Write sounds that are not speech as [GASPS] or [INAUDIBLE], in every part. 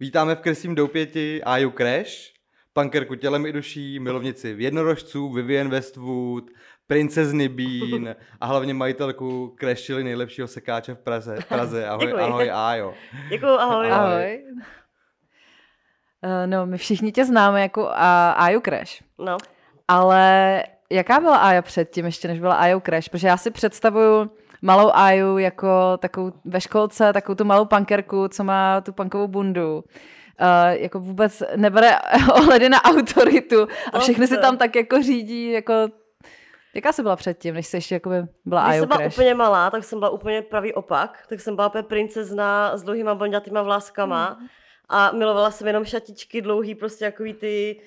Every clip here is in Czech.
Vítáme v Kresím doupěti Aju Crash, punkerku tělem i duší, milovnici v jednorožců, Vivian Westwood, princezny Bean a hlavně majitelku Crashily nejlepšího sekáče v Praze. V [LAUGHS] Praze. Ahoj, Děkuji. ahoj, Ajo. Děkuji, ahoj. Ahoj. Ahoj. Eh, No, my všichni tě známe jako a- Aju Crash, No, ale jaká byla Aja předtím, ještě než byla Aju Crash? Protože já si představuju malou Aju jako takovou ve školce, takovou tu malou punkerku, co má tu punkovou bundu. Uh, jako vůbec nebere [LAUGHS] ohledy na autoritu a všechny si tam tak jako řídí, jako... Jaká jsi byla předtím, než jsi ještě jakoby byla když jsem byla Crash? úplně malá, tak jsem byla úplně pravý opak. Tak jsem byla úplně princezna s dlouhýma blondětýma vláskama a milovala jsem jenom šatičky dlouhý, prostě takový ty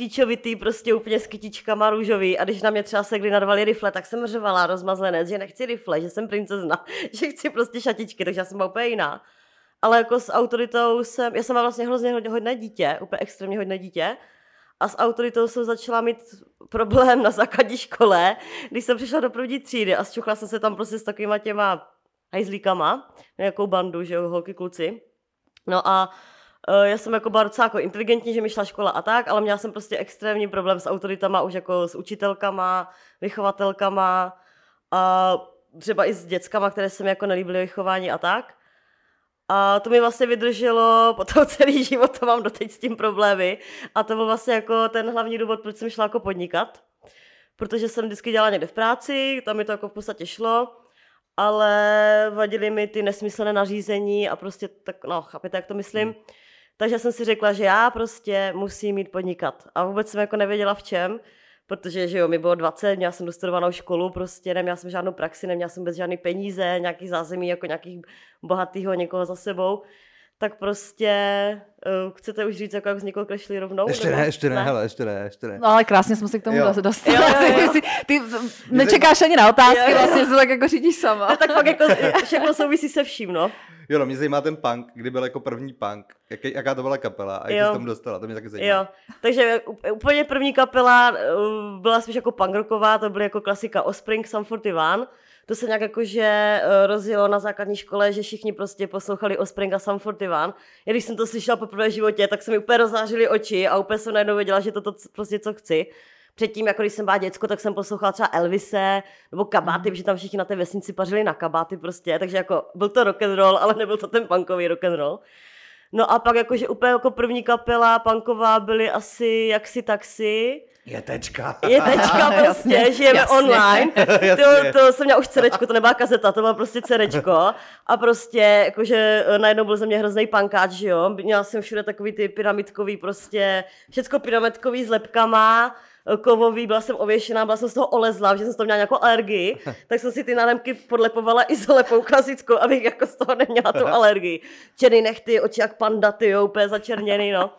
kýčovitý, prostě úplně s kytičkama růžový a když na mě třeba segly narvali rifle, tak jsem řvala rozmazlenec, že nechci rifle, že jsem princezna, [LAUGHS] že chci prostě šatičky, takže já jsem byla úplně jiná. Ale jako s autoritou jsem, já jsem byla vlastně hrozně hodně hodné dítě, úplně extrémně hodné dítě. A s autoritou jsem začala mít problém na základní škole, když jsem přišla do první třídy a zčuchla jsem se tam prostě s takovýma těma hajzlíkama, nějakou bandu, že jo, holky, kluci. No a já jsem jako byla docela jako inteligentní, že mi šla škola a tak, ale měla jsem prostě extrémní problém s autoritama, už jako s učitelkama, vychovatelkama a třeba i s dětskama, které se mi jako nelíbily vychování a tak. A to mi vlastně vydrželo [LAUGHS] potom celý život, to mám doteď s tím problémy. A to byl vlastně jako ten hlavní důvod, proč jsem šla jako podnikat. Protože jsem vždycky dělala někde v práci, tam mi to jako v podstatě šlo, ale vadily mi ty nesmyslné nařízení a prostě tak, no, chápete, jak to myslím. Takže jsem si řekla, že já prostě musím mít podnikat. A vůbec jsem jako nevěděla v čem, protože, že jo, mi bylo 20, měla jsem dostudovanou školu, prostě neměla jsem žádnou praxi, neměla jsem vůbec žádný peníze, nějaký zázemí jako nějakých bohatýho někoho za sebou. Tak prostě, uh, chcete už říct, jako jak vznikl Crashly rovnou? Ještě nebo- ne, ještě ne, hele, ještě ne, ještě ne. No ale krásně jsme se k tomu Jo. dostali. Jo, jo, jo. [LAUGHS] Ty, ty nečekáš ani na otázky, Jo, jo. vlastně se tak jako řídíš sama. No, tak fakt jako [LAUGHS] všechno souvisí se vším, no. Jo, no, mě zajímá ten punk, kdy byl jako první punk. Jaký, jaká to byla kapela a jak jsi tam dostala, to mě taky zajímá. Jo, takže úplně první kapela uh, byla spíš jako punkrocková, to byly jako klasika Offspring, Sum 41. To se nějak jakože uh, rozjelo na základní škole, že všichni prostě poslouchali Offspring a Sum 41. Já když jsem to slyšela poprvé v životě, tak se mi úplně rozzářily oči a úplně jsem najednou věděla, že to to prostě co chci. Předtím, jako když jsem byla děcko, tak jsem poslouchala třeba Elvise nebo kabáty, protože tam všichni na té vesnici pařili na kabáty prostě, takže jako byl to rock and roll, ale nebyl to ten punkový rock and roll. No a pak jakože úplně jako první kapela punková byly asi jaksi taxi. Je tečka. Je tečka [LAUGHS] prostě, Jasně, žijeme jasně. online. [LAUGHS] Jasně. To, to jsem měla už cerečko, to nebyla kazeta, to byla prostě cerečko. A prostě, jakože eh, najednou byl ze mě hrozný pankáč, že jo. Měla jsem všude takový ty pyramidkový prostě, všecko pyramidkový s lepkama, kovový, byla jsem ověšená, byla jsem z toho olezla, že jsem z toho měla nějakou alergii, [LAUGHS] tak jsem si ty náramky podlepovala izolepou klasickou, abych jako z toho neměla tu alergii. Černý nechty, oči jak panda, ty jo, úplně začerněný, no.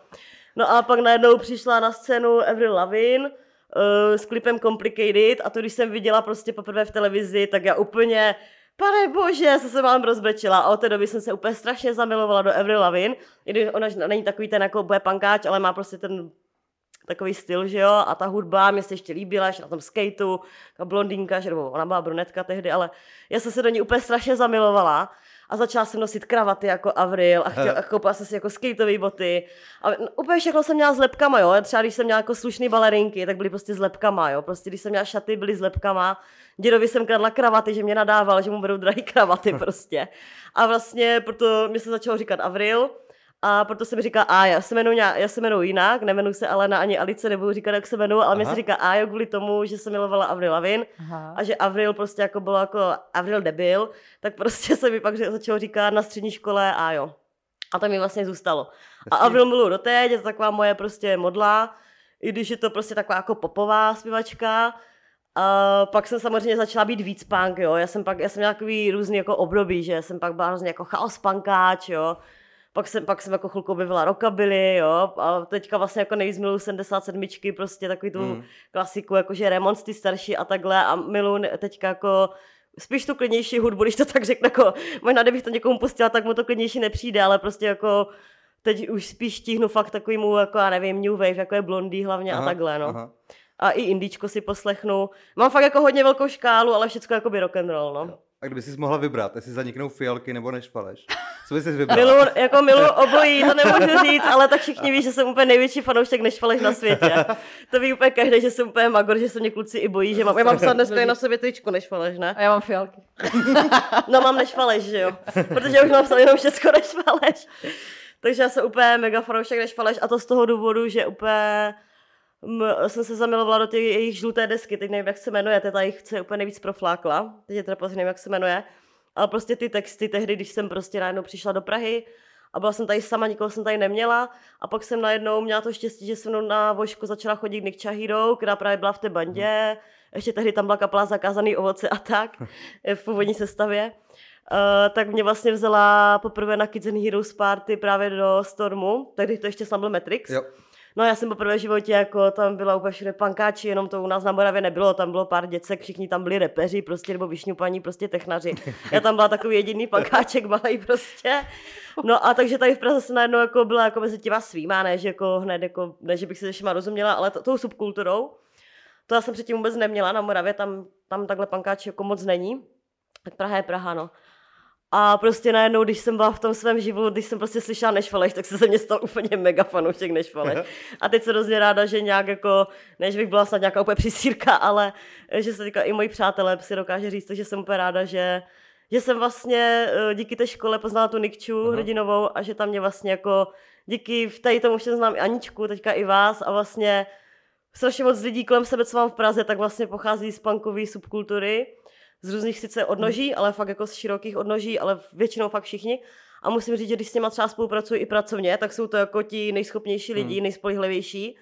No a pak najednou přišla na scénu Avril Lavigne uh, s klipem Complicated a to, když jsem viděla prostě poprvé v televizi, tak já úplně, pane bože, se se vám rozbrečila a od té doby jsem se úplně strašně zamilovala do Avril Lavigne, i když ona není takový ten jako bude pankáč, ale má prostě ten takový styl, že jo, a ta hudba mě se ještě líbila, že na tom skateu, ta blondýnka, že nebo ona byla brunetka tehdy, ale já jsem se do ní úplně strašně zamilovala a začala jsem nosit kravaty jako Avril a, chtěla, a koupila jsem si jako skateové boty. A no, úplně všechno jsem měla s lepkama, jo, třeba když jsem měla jako slušný balerinky, tak byly prostě s lepkama, jo, prostě když jsem měla šaty, byly s lepkama, dědovi jsem kradla kravaty, že mě nadával, že mu budou drahý kravaty [LAUGHS] prostě. A vlastně proto mi se začalo říkat Avril, a proto se mi říká A, já se jmenuji, já se jmenuji jinak, nemenuji se Alena ani Alice, nebudu říkat, jak se jmenuji, ale mě Aha. se říká A kvůli tomu, že jsem milovala Avril Lavigne Aha. a že Avril prostě jako bylo jako Avril debil, tak prostě se mi pak začalo říkat na střední škole A jo. A to mi vlastně zůstalo. A. Avril miluji doteď, je to taková moje prostě modla, i když je to prostě taková jako popová zpěvačka. A pak jsem samozřejmě začala být víc punk, jo. Já jsem pak, já jsem měla takový různý jako období, že jsem pak byla hrozně jako chaos punkáč, jo. Pak jsem, pak jsem jako chvilku objevila rockabilly, jo. A teďka vlastně jako nejvíc miluju 77, prostě takový tu Mm. klasiku, jakože Ramones ty starší a takhle a miluju teďka jako spíš tu klidnější hudbu, když to tak řeknu, jako možná kdybych to někomu pustila, tak mu to klidnější nepřijde, ale prostě jako teď už spíš tíhnu fakt takovýmu, jako já nevím, New Wave, jako je Blondie hlavně Aha, a takhle, no. aha. a i indíčko si poslechnu. Mám fakt jako hodně velkou škálu, ale všechno jako by rock and roll, no. A kdyby jsi mohla vybrat, jestli zaniknou fialky nebo nešvaleš, co bys vybrala? Milu, jako milu obojí, to nemůžu říct, ale tak všichni ví, že jsem úplně největší fanoušek nešvaleš na světě. To ví úplně každý, že jsem úplně magor, že se mě kluci i bojí, že mám, já mám snad dneska i na sobě tričko nešvaleš, ne? A já mám fialky. [LAUGHS] No mám nešvaleš, že jo, protože už mám jenom všecko nešvaleš. Takže já jsem úplně mega fanoušek nešvaleš a to z toho důvodu, že úplně m, jsem se zamilovala do těch jejich žluté desky, teď nevím, jak se jmenuje, ta jejich, co je úplně nejvíc proflákla, teď je teda nevím, jak se jmenuje, ale prostě ty texty tehdy, když jsem prostě najednou přišla do Prahy a byla jsem tady sama, nikoho jsem tady neměla a pak jsem najednou měla to štěstí, že jsem na Vožku začala chodit k Nick Chahirou, která právě byla v té bandě, ještě tehdy tam byla kapela Zakázaný ovoce a tak, [LAUGHS] v původní sestavě. Uh, tak mě vlastně vzala poprvé na Kids and Heroes Party právě do Stormu, tehdy to ještě snad byl Matrix. Jo. No já jsem poprvé v životě, jako tam byla úplně všude pankáči, jenom to u nás na Moravě nebylo, tam bylo pár děcek, všichni tam byli repeři prostě, nebo vyšňupaní prostě technaři. Já tam byla takový jediný pankáček malý prostě. No a takže tady v Praze jsem najednou jako byla jako mezi těma svýma, ne, že jako hned jako, ne, že bych se všema rozuměla, ale to, tou subkulturou. To já jsem předtím vůbec neměla na Moravě, tam, tam takhle pankáči jako moc není. Tak Praha je Praha, no. A prostě najednou, když jsem byla v tom svém životu, když jsem prostě slyšela Nešvaleš, tak se ze mě stal úplně mega fanoušek Nešvaleš. A teď se hrozně ráda, že nějak jako, ne, že bych byla snad nějaká úplně přisírka, ale že se teďka i moji přátelé si dokáže říct, že jsem úplně ráda, že, že jsem vlastně eh, díky té škole poznala tu Nikču Aha. Hrdinovou a že tam mě vlastně jako díky v tady tomu ještě znám i Aničku, teďka i vás a vlastně strašně moc lidí kolem sebe, co mám v Praze, tak vlastně pochází z punkové subkultury z různých sice odnoží, ale fakt jako z širokých odnoží, ale většinou fakt všichni. A musím říct, že když s něma třeba spolupracuji i pracovně, tak jsou to jako ti nejschopnější lidi, Hmm. nejspolehlivější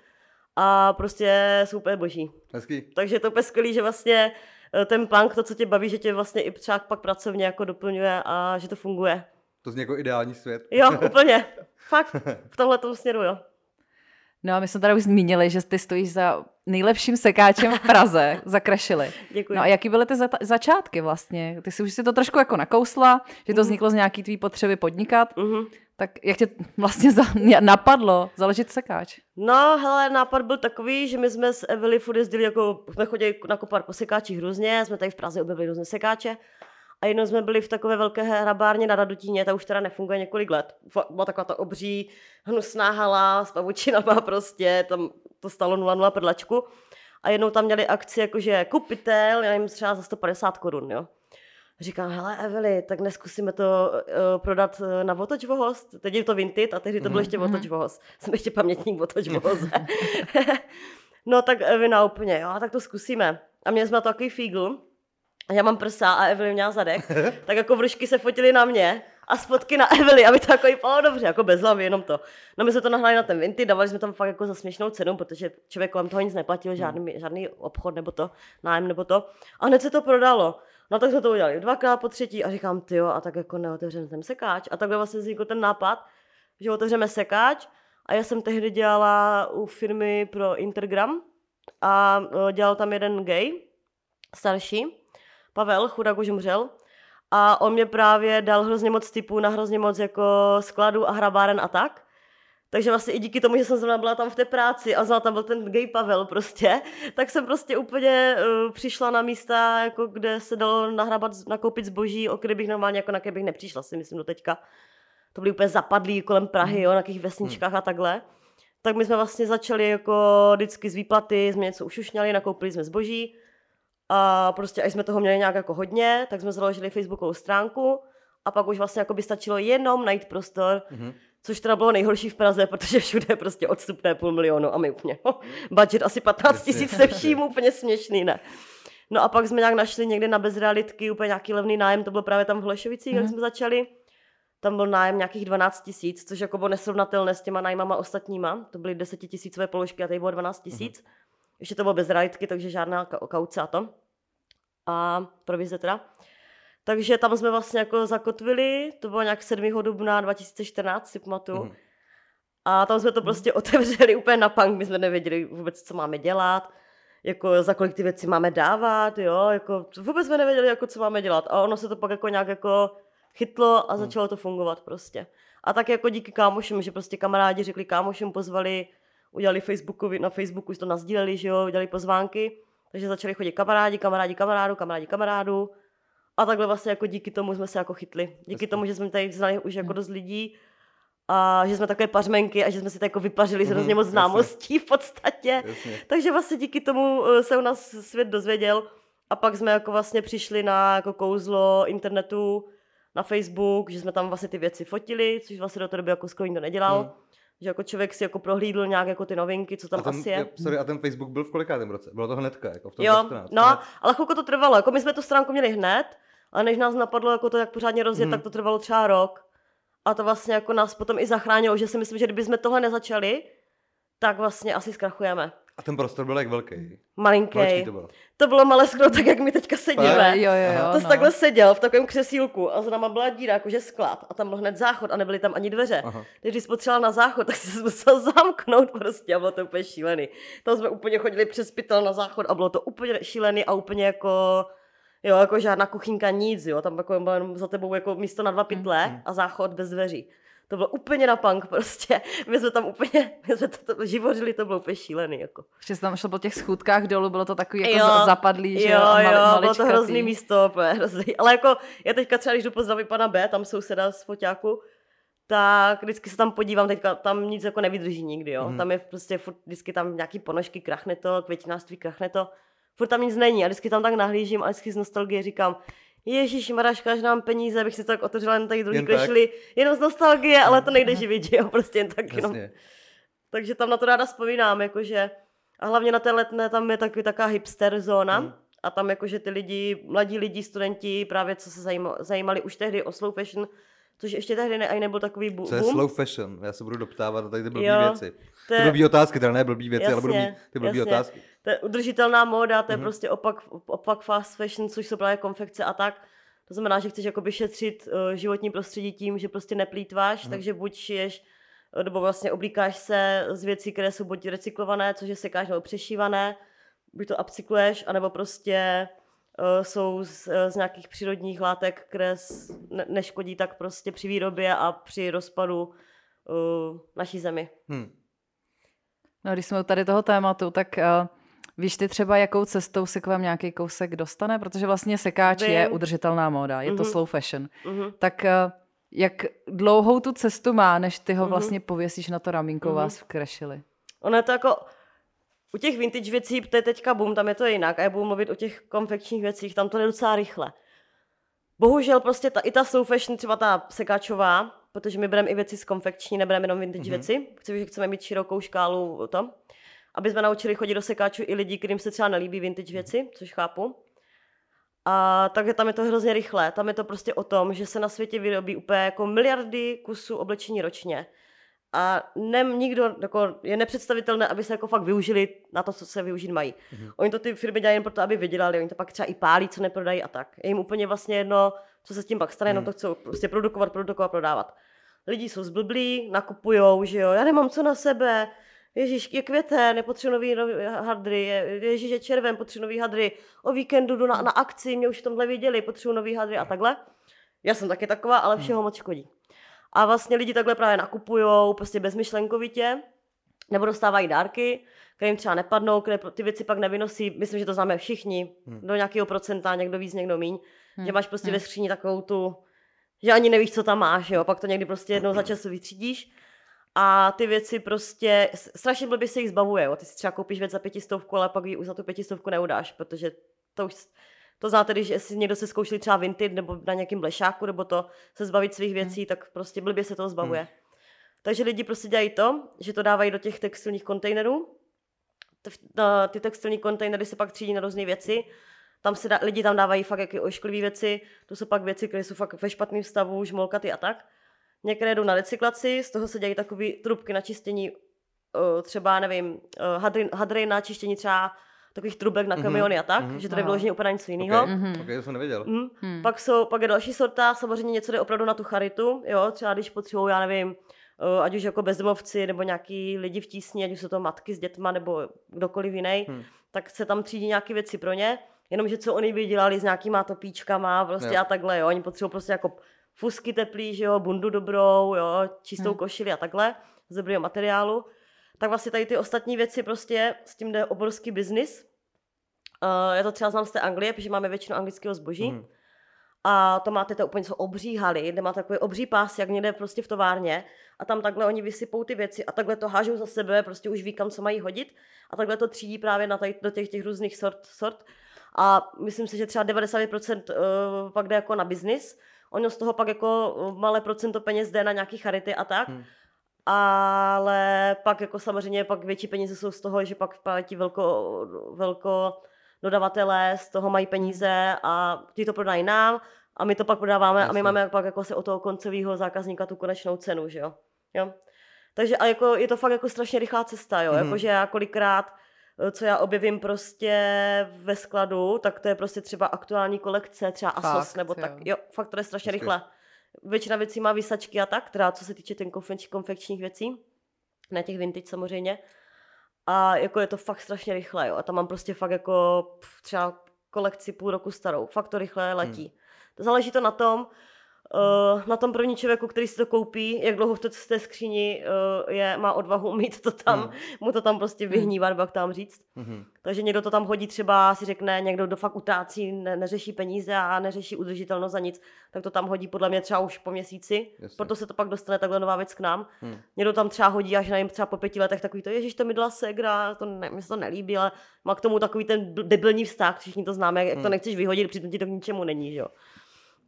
a prostě jsou úplně boží. Hezký. Takže je to úplně skvělý, že vlastně eh, ten punk, to, co tě baví, že tě vlastně i třeba pak pracovně jako doplňuje a že to funguje. To zní jako ideální svět. Jo, [LAUGHS] úplně. Fakt. V tomhle směru, jo. No a my jsme tady už zmínili, že ty stojíš za nejlepším sekáčem v Praze, za Krašily. [LAUGHS] Děkuji. No a jaký byly ty za- začátky vlastně? Ty jsi už si to trošku jako nakousla, že to Mhm. vzniklo z nějaký tvý potřeby podnikat. Mhm. Tak jak tě vlastně za, napadlo založit sekáč? No, hele, nápad byl takový, že my jsme s Evely furt jezdili, jako jsme chodili nakupovat po sekáčích různě, jsme tady v Praze objevili různé sekáče. A jednou jsme byli v takové velké hrabárně na Radotíně, ta už teda nefunguje několik let. Byla taková ta obří, hnusná hala s pavučinama prostě, tam to stalo 0,0 prdlačku. A jednou tam měli akci, jakože kupitel, já jim třeba za 150 korun, jo. Říkám, hele Evely, tak neskusíme to uh, prodat uh, na Votoč Vohost. Teď je to Vinted a tehdy to byl Mhm. ještě Votoč Vohost. [LAUGHS] Jsem ještě pamětník Votoč Vohoze. [LAUGHS] [LAUGHS] no tak Evina úplně, jo, tak to zkusíme. A měli jsme na to takový fígl, já mám prsa a Evely měla zadek, [LAUGHS] tak jako vrušky se fotily na mě a spotky na Evely, aby to jako vypadalo dobře, jako bez hlavy, jenom to. No my jsme to nahráli na ten Vinty, dávali jsme tam fakt jako za směšnou cenu, protože člověk kolem toho nic neplatil, žádný, žádný obchod nebo to, nájem nebo to. A hned se to prodalo. No tak jsme to udělali dvakrát po třetí a říkám, ty jo, a tak jako neotevřeme ten sekáč. A takhle vlastně vznikl ten nápad, že otevřeme sekáč a já jsem tehdy dělala u firmy pro Intergram a e, dělal tam jeden gay, starší, Pavel, chudák už umřel, a on mě právě dal hrozně moc typů na hrozně moc jako skladů a hrabáren a tak. Takže vlastně i díky tomu, že jsem zrovna byla tam v té práci a znala tam byl ten gay Pavel prostě, [LAUGHS] tak jsem prostě úplně uh, přišla na místa, jako kde se dalo nahrabat, nakoupit zboží, o které bych normálně jako na které bych nepřišla, si myslím do teďka. To byly úplně zapadlí kolem Prahy, jo, na nějakých vesničkách a takhle. Tak my jsme vlastně začali jako vždycky z výplaty, jsme něco ušušňali, nakoupili jsme zboží a prostě až jsme toho měli nějak jako hodně, tak jsme založili facebookovou stránku a pak už vlastně jako by stačilo jenom najít prostor, Mhm. což teda bylo nejhorší v Praze, protože všude je prostě odstupné půl milionu a my úplně, ho, budget asi 15 tisíc se vším, úplně směšný, ne. No a pak jsme nějak našli někde na bezrealitky úplně nějaký levný nájem, to bylo právě tam v Hlešovicích, jak Mhm. jsme začali. Tam byl nájem nějakých 12 tisíc, což jako bylo nesrovnatelné s těma nájmama ostatníma. To byly 10 tisícové položky a tady bylo 12 tisíc. Ještě to bylo bez realitky, takže žádná ka- kauce a to. A provize teda. Takže tam jsme vlastně jako zakotvili, to bylo nějak 7. dubna 2014, si pamatuju. Mhm. A tam jsme to prostě otevřeli úplně na punk, my jsme nevěděli vůbec, co máme dělat, jako za kolik ty věci máme dávat, jo, jako vůbec jsme nevěděli, jako co máme dělat. A ono se to pak jako nějak jako chytlo a začalo to fungovat prostě. A tak jako díky kámošům, že prostě kamarádi řekli kámošům, pozvali udělali Facebookovi, na Facebooku to nazdíleli, že jo, udělali pozvánky, takže začali chodit kamarádi, kamarádi, kamarádu, kamarádi, kamarádu. A takhle vlastně jako díky tomu jsme se jako chytli. Díky tomu, že jsme tady znali už jako dost lidí a že jsme takové pařmenky a že jsme si to jako vypařili Mhm, hrozně moc známostí v podstatě. Jasně. Takže vlastně díky tomu eh, se u nás svět dozvěděl a pak jsme jako vlastně přišli na jako kouzlo internetu, na Facebook, že jsme tam vlastně ty věci fotili, což vlastně do té doby jako skoro nikdo nedělal. Hmm. Že jako člověk si jako prohlídl nějak jako ty novinky, co tam a ten, asi je. Sorry, a ten Facebook byl v kolikátém roce? Bylo to hnedka, jako v tom Jo, 2014, no, ne? ale chvilku to trvalo. Jako my jsme tu stránku měli hned, ale než nás napadlo jako to, jak pořádně rozjet, Mhm. tak to trvalo třeba rok. A to vlastně jako nás potom i zachránilo, že si myslím, že kdybychom tohle nezačali, tak vlastně asi zkrachujeme. A ten prostor byl jak velký. Malinký. To bylo. To bylo malé skoro tak, jak my teďka sedíme. Jo, jo, jo. To jsi no. takhle seděl v takovém křesílku a za náma byla díra, jakože sklad a tam byl hned záchod a nebyly tam ani dveře. Aha. Takže když jsi potřeboval na záchod, tak jsi se musel zamknout prostě a bylo to úplně šílený. Tam jsme úplně chodili přes pytel na záchod a bylo to úplně šílený a úplně jako, jo, jako žádná kuchyňka, nic, jo, tam jako za tebou jako místo na dva pytle mm. a záchod bez dveří. To bylo úplně na punk prostě. My jsme tam úplně, my jsme to, to živořili, to bylo úplně šílený. Jako. Že tam šel po těch schůdkách dolů, bylo to takový jako Jo, za- zapadlý, že jo, a jo, mali- bylo to hrozný místo, hrozný. Ale jako, já teďka třeba, když jdu pozdravit pana B, tam souseda z foťáku, tak vždycky se tam podívám, teďka tam nic jako nevydrží nikdy, jo. Mhm. Tam je prostě furt, vždycky tam nějaký ponožky, krachne to, květinářství, krachne to. Furt tam nic není a vždycky tam tak nahlížím a vždycky z nostalgie říkám, Ježíš, Maraška, že nám peníze, abych si to tak otevřela jen tady druhý Jen tak. jenom z nostalgie, ale to nejde [LAUGHS] živit, že jo, prostě jen tak jenom. Jasně. Takže tam na to ráda vzpomínám, jakože a hlavně na té letné tam je takový taková hipster zóna Hmm. a tam jakože ty lidi, mladí lidi, studenti, právě co se zajímali, zajímali už tehdy o slow fashion, což ještě tehdy ne, ani nebyl takový bu- Co je boom. slow fashion? Já se budu doptávat na tady ty blbý Jo, věci. To Ty je, blbý otázky, teda ne blbý věci, ale budu Jasně, mít ty blbý jasně. otázky. to je udržitelná móda, to je Mhm. prostě opak, opak fast fashion, což jsou právě konfekce a tak. To znamená, že chceš jakoby šetřit uh, životní prostředí tím, že prostě neplýtváš, Mhm. takže buď šiješ eh, nebo vlastně oblíkáš se z věcí, které jsou buď recyklované, což je sekáš nebo přešívané, buď to upcykluješ, anebo prostě jsou z, eh, z nějakých přírodních látek, které neškodí tak prostě při výrobě a při rozpadu uh, naší zemi. Hm. No, když jsme u tady toho tématu, tak uh, víš ty třeba, jakou cestou se k vám nějaký kousek dostane? Protože vlastně sekáč je Vím. udržitelná móda, je to Mhm. slow fashion. Mhm. Tak uh, jak dlouhou tu cestu má, než ty ho Mhm. vlastně pověsíš na to ramínko, Mhm. vás vkrešili? Ono je to jako, u těch vintage věcí, to je teďka boom, tam je to jinak a já budu mluvit o těch konfekčních věcích, tam to jde docela rychle. Bohužel prostě ta, i ta slow fashion, třeba ta sekáčová, protože my bereme i věci z konfekční, nebereme jenom vintage Mhm. mm-hmm. věci, Chci, že chceme mít širokou škálu tom, aby jsme naučili chodit do sekáčů i lidi, kterým se třeba nelíbí vintage věci, což chápu. A takže tam je to hrozně rychle. Tam je to prostě o tom, že se na světě vyrobí úplně jako miliardy kusů oblečení ročně. A ne, nikdo, jako, je nepředstavitelné, aby se jako fakt využili na to, co se využít mají. Mhm. Mm-hmm. Oni to ty firmy dělají jen proto, aby vydělali, oni to pak třeba i pálí, co neprodají a tak. Je jim úplně vlastně jedno, co se s tím pak stane, jenom Mhm. to chcou prostě produkovat, produkovat, prodávat. Lidi jsou zblblí, nakupujou, že jo, já nemám co na sebe, Ježíš, je květen, nepotřebuji nový, nový hadry, je- Ježíš je červen, potřebuji nový hadry, o víkendu jdu na, na akci, mě už v tomhle viděli, potřebuji nový hadry a takhle. Já jsem taky taková, ale všeho moc škodí. A vlastně lidi takhle právě nakupujou prostě bezmyšlenkovitě, nebo dostávají dárky, které jim třeba nepadnou, které ty věci pak nevynosí. Myslím, že to známe všichni, Hmm. do nějakého procenta, někdo víc, někdo míň. Hmm. Že máš prostě Hmm. ve skříni takovou tu, že ani nevíš, co tam máš, jo, pak to někdy prostě jednou za čas vytřídíš. A ty věci prostě, strašně blbě se jich zbavuje, jo. Ty si třeba koupíš věc za pětistovku, ale pak ji už za tu pětistovku neudáš, protože to už, to znáte, když si někdo se zkoušeli třeba Vinted nebo na nějakém blešáku, nebo to se zbavit svých věcí, tak prostě blbě se toho zbavuje. Takže lidi prostě dělají to, že to dávají do těch textilních kontejnerů. Ty textilní kontejnery se pak třídí na různé věci. Tam se dá, lidi tam dávají fakt jaké ošklivé věci, to jsou pak věci, které jsou fakt ve špatném stavu, žmolkaty a tak. Některé jdou na recyklaci, z toho se dělají takové trubky na čištění, eh, třeba, nevím, eh, hadry, hadry na čištění třeba takových trubek na Mhm, kamiony a tak, mhm. že to je vyloženě úplně něco jiného. Okay. Mhm. ok, to jsem nevěděl. Mm. Hmm. Pak, jsou, pak je další sorta, samozřejmě něco jde opravdu na tu charitu, jo, třeba když potřebují, já nevím, eh, ať už jako bezdomovci nebo nějaký lidi v tísni, ať už jsou to matky s dětma nebo kdokoliv jiný, Hmm. tak se tam třídí nějaké věci pro ně, jenomže co oni by dělali s nějakýma topíčkama prostě Jo. a takhle, jo, oni potřebují prostě jako fusky teplý, že jo, bundu dobrou, jo, čistou Hmm. košili a takhle, z dobrého materiálu. Tak vlastně tady ty ostatní věci prostě s tím jde obrovský biznis. Uh, já to třeba znám z té Anglie, protože máme většinu anglického zboží. Mhm. A to máte to úplně jsou obří haly, kde má takový obří pás, jak někde prostě v továrně. A tam takhle oni vysypou ty věci a takhle to hážou za sebe, prostě už ví, kam co mají hodit. A takhle to třídí právě na tady, do těch, těch různých sort, sort. A myslím si, že třeba 90% uh, pak jde jako na biznis. Ono z toho pak jako eh, malé procento peněz jde na nějaký charity a tak. Hmm. Ale pak jako samozřejmě pak větší peníze jsou z toho, že pak ti velko, velko dodavatelé z toho mají peníze a ti to prodají nám a my to pak prodáváme a my máme pak jako se o toho koncového zákazníka tu konečnou cenu, že jo. jo? Takže a jako je to fakt jako strašně rychlá cesta, jo. Mhm. Jakože já kolikrát, eh, co já objevím prostě ve skladu, tak to je prostě třeba aktuální kolekce, třeba Asos Fakt, nebo jo. tak. Jo, fakt to je strašně Hezky. rychle. Většina věcí má výsačky a tak, teda co se týče ten konfeč, konfekčních věcí, ne těch vintage samozřejmě. A jako je to fakt strašně rychle, jo. A tam mám prostě fakt jako třeba kolekci půl roku starou. Fakt to rychle letí. Hmm. To záleží to na tom, na tom první člověku, který si to koupí, jak dlouho v té, v té skříni uh, je, má odvahu mít to tam, Hmm. mu to tam prostě vyhnívat, nebo jak tam říct. Mhm. Takže někdo to tam hodí třeba, si řekne, někdo, kdo fakt utácí, ne, neřeší peníze a neřeší udržitelnost za nic, tak to tam hodí podle mě třeba už po měsíci. Jasně. Proto se to pak dostane takhle nová věc k nám. Hmm. Někdo tam třeba hodí až na jim třeba po pěti letech takový to, ježiš, to mi dala segra, to ne, mi se to nelíbí, ale má k tomu takový ten debilní vztah, všichni to známe, jak to Hmm. nechceš vyhodit, přitom ti to k ničemu není, že jo.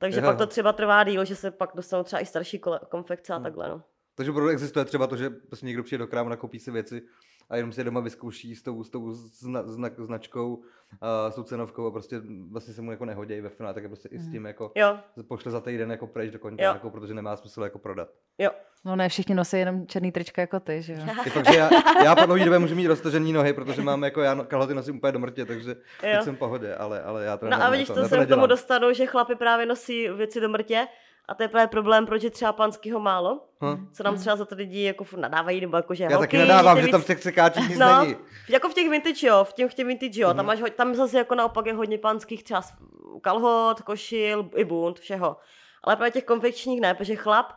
Takže Jo. pak to třeba trvá díl, že se pak dostanou třeba i starší konfekce a Hmm. takhle, no. Takže opravdu existuje třeba to, že prostě někdo přijde do krámu, nakoupí si věci a jenom si doma vyzkouší s tou, s tou zna, zna, značkou, uh, s tou cenovkou a prostě vlastně se mu jako nehodí ve finále, tak je prostě i s tím jako Jo, pošle za týden jako pryč do konťáku, protože nemá smysl jako prodat. jo. No ne, všichni nosí jenom černý trička jako ty, že jo? Je fakt, že já, já po dlouhé době můžu mít roztažený nohy, protože mám jako já no- kalhoty nosím úplně do mrtě, takže teď Jo. jsem v pohodě, ale, ale já to No a vidíš, to, to ne, se k tomu dostanu, že chlapi právě nosí věci do mrtě a to je právě problém, proč je třeba panskýho málo. Hm. Co nám třeba za to lidi jako nadávají, nebo jako, že Já holky, taky nedávám, jděte že tam v víc- těch překáčích nic No, není. jako v těch vintage, jo, v těch, v těch vintage, jo, Mhm. tam, máš, ho- tam zase jako naopak je hodně panských třeba kalhot, košil, i bunt, všeho. Ale právě těch konfekčních ne, protože chlap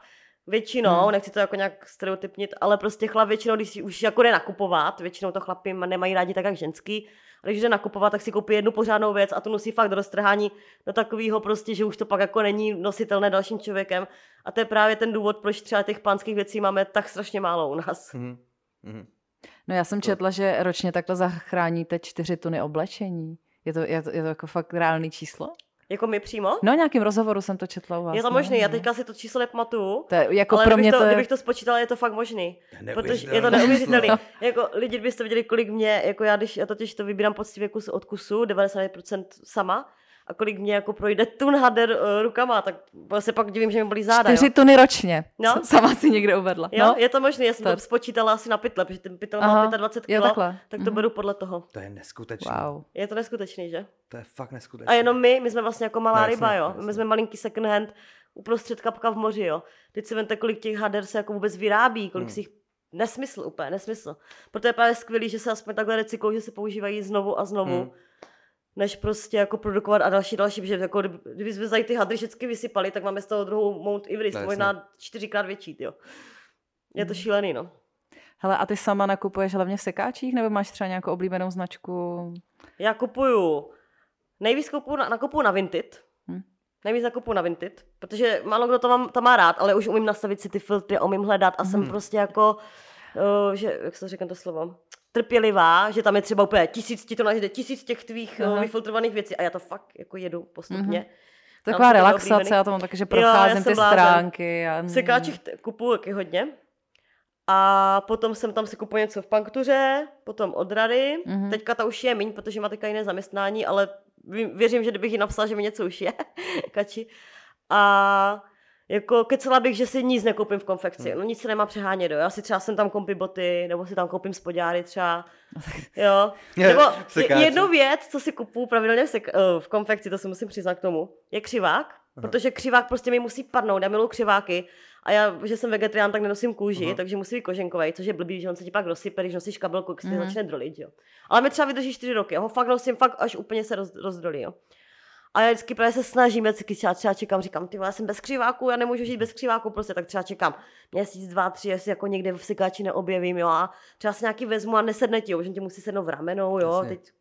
většinou, Hmm. nechci to jako nějak stereotypnit, ale prostě chlap většinou, když si už jako jde nakupovat, většinou to chlapi nemají rádi tak jak ženský, ale když jde nakupovat, tak si koupí jednu pořádnou věc a tu nosí fakt do roztrhání do takového prostě, že už to pak jako není nositelné dalším člověkem. A to je právě ten důvod, proč třeba těch pánských věcí máme tak strašně málo u nás. Mhm. Mhm. No já jsem četla, že ročně takhle zachráníte čtyři tuny oblečení. Je to, je to, je to jako fakt reálný číslo? Jako my přímo? No nějakým rozhovoru jsem to četla u vás. Je to no, možný, já no. teďka si to číslo nepamatuju. To je, jako ale pro kdybych, mě to, to je... kdybych to spočítala, je to fakt možný. Protože je to neuvěřitelné [LAUGHS] jako lidi byste viděli, kolik mě, jako já, když já totiž to vybírám poctivě kus od kusu, 99% sama, a kolik mě jako projde tun hader uh, rukama, tak se pak divím, že mi bolí záda. Čtyři jo? tuny ročně. No. [LAUGHS] Sama si někde uvedla. Jo, no. je to možné, já jsem to, spočítala asi na pytle, protože ten pytel má 25 jo, kg, tak to Mhm. beru podle toho. To je neskutečné. Wow. Je to neskutečný, že? To je fakt neskutečné. A jenom my, my jsme vlastně jako malá No, ryba, jo. jasně. My jsme malinký second hand uprostřed kapka v moři, jo. Teď si vemte, kolik těch hader se jako vůbec vyrábí, kolik Hmm. si jich Nesmysl úplně, nesmysl. Proto je právě skvělý, že se aspoň takhle recyklují, že se používají znovu a znovu, Hmm. Než prostě jako produkovat a další, další, protože jako kdyby, jsme tady ty hadry všechny vysypali, tak máme z toho druhou Mount Everest, No, možná čtyřikrát větší, jo. Je to Hmm. šílený, no. Hele, a ty sama nakupuješ hlavně v sekáčích, nebo máš třeba nějakou oblíbenou značku? Já kupuju, nejvíc kupuju na, nakupuju na Vinted. Hm. Nejvíc nakupuju na Vinted, protože málo kdo to, mám, to má rád, ale už umím nastavit si ty filtry, umím hledat a jsem Mhm. prostě jako, uh, že, jak se říká to slovo, trpělivá, že tam je třeba úplně tisíc, ti to najde tisíc těch tvých uh, Aha. vyfiltrovaných věcí a já to fakt jako jedu postupně. Mhm. Taková relaxace, já to mám taky, že Jo, procházím jsem ty blázen. stránky. A... Sekáčích t- kupuju taky hodně. A potom jsem tam si kupuju něco v Panktuře, potom od Rady. Mhm. Teďka ta už je míň, protože má teďka jiné zaměstnání, ale věřím, že kdybych jí napsala, že mi něco už je, [LAUGHS] kači. A jako kecela bych, že si nic nekoupím v konfekci. Hmm. No nic se nemá přehánět, jo. Já si třeba sem tam koupím boty, nebo si tam koupím spodňáry třeba. Jo. [LAUGHS] Je, Nebo jednu věc, co si kupuju pravidelně v, sek- eh, v konfekci, to si musím přiznat k tomu, je křivák. Aha. Protože křivák prostě mi musí padnout, já miluji křiváky. A já, že jsem vegetarián, tak nenosím kůži, Aha. takže musí být koženkový, což je blbý, že on se ti pak rozsype, když nosíš kabelku, jak se Mhm. začne drolit, jo. Ale mi třeba vydrží 4 roky, já ho fakt nosím, fakt až úplně se roz, rozdrolí, jo. A já vždycky právě se snažím, vždycky třeba, třeba čekám, říkám, ty vole, já jsem bez křiváku, já nemůžu žít bez křiváku, prostě tak třeba čekám měsíc, dva, tři, jestli jako někde v sekáči neobjevím, jo, a třeba si nějaký vezmu a nesedne ti, jo, že ti musí sednout v ramenou, jo, Jasně. teď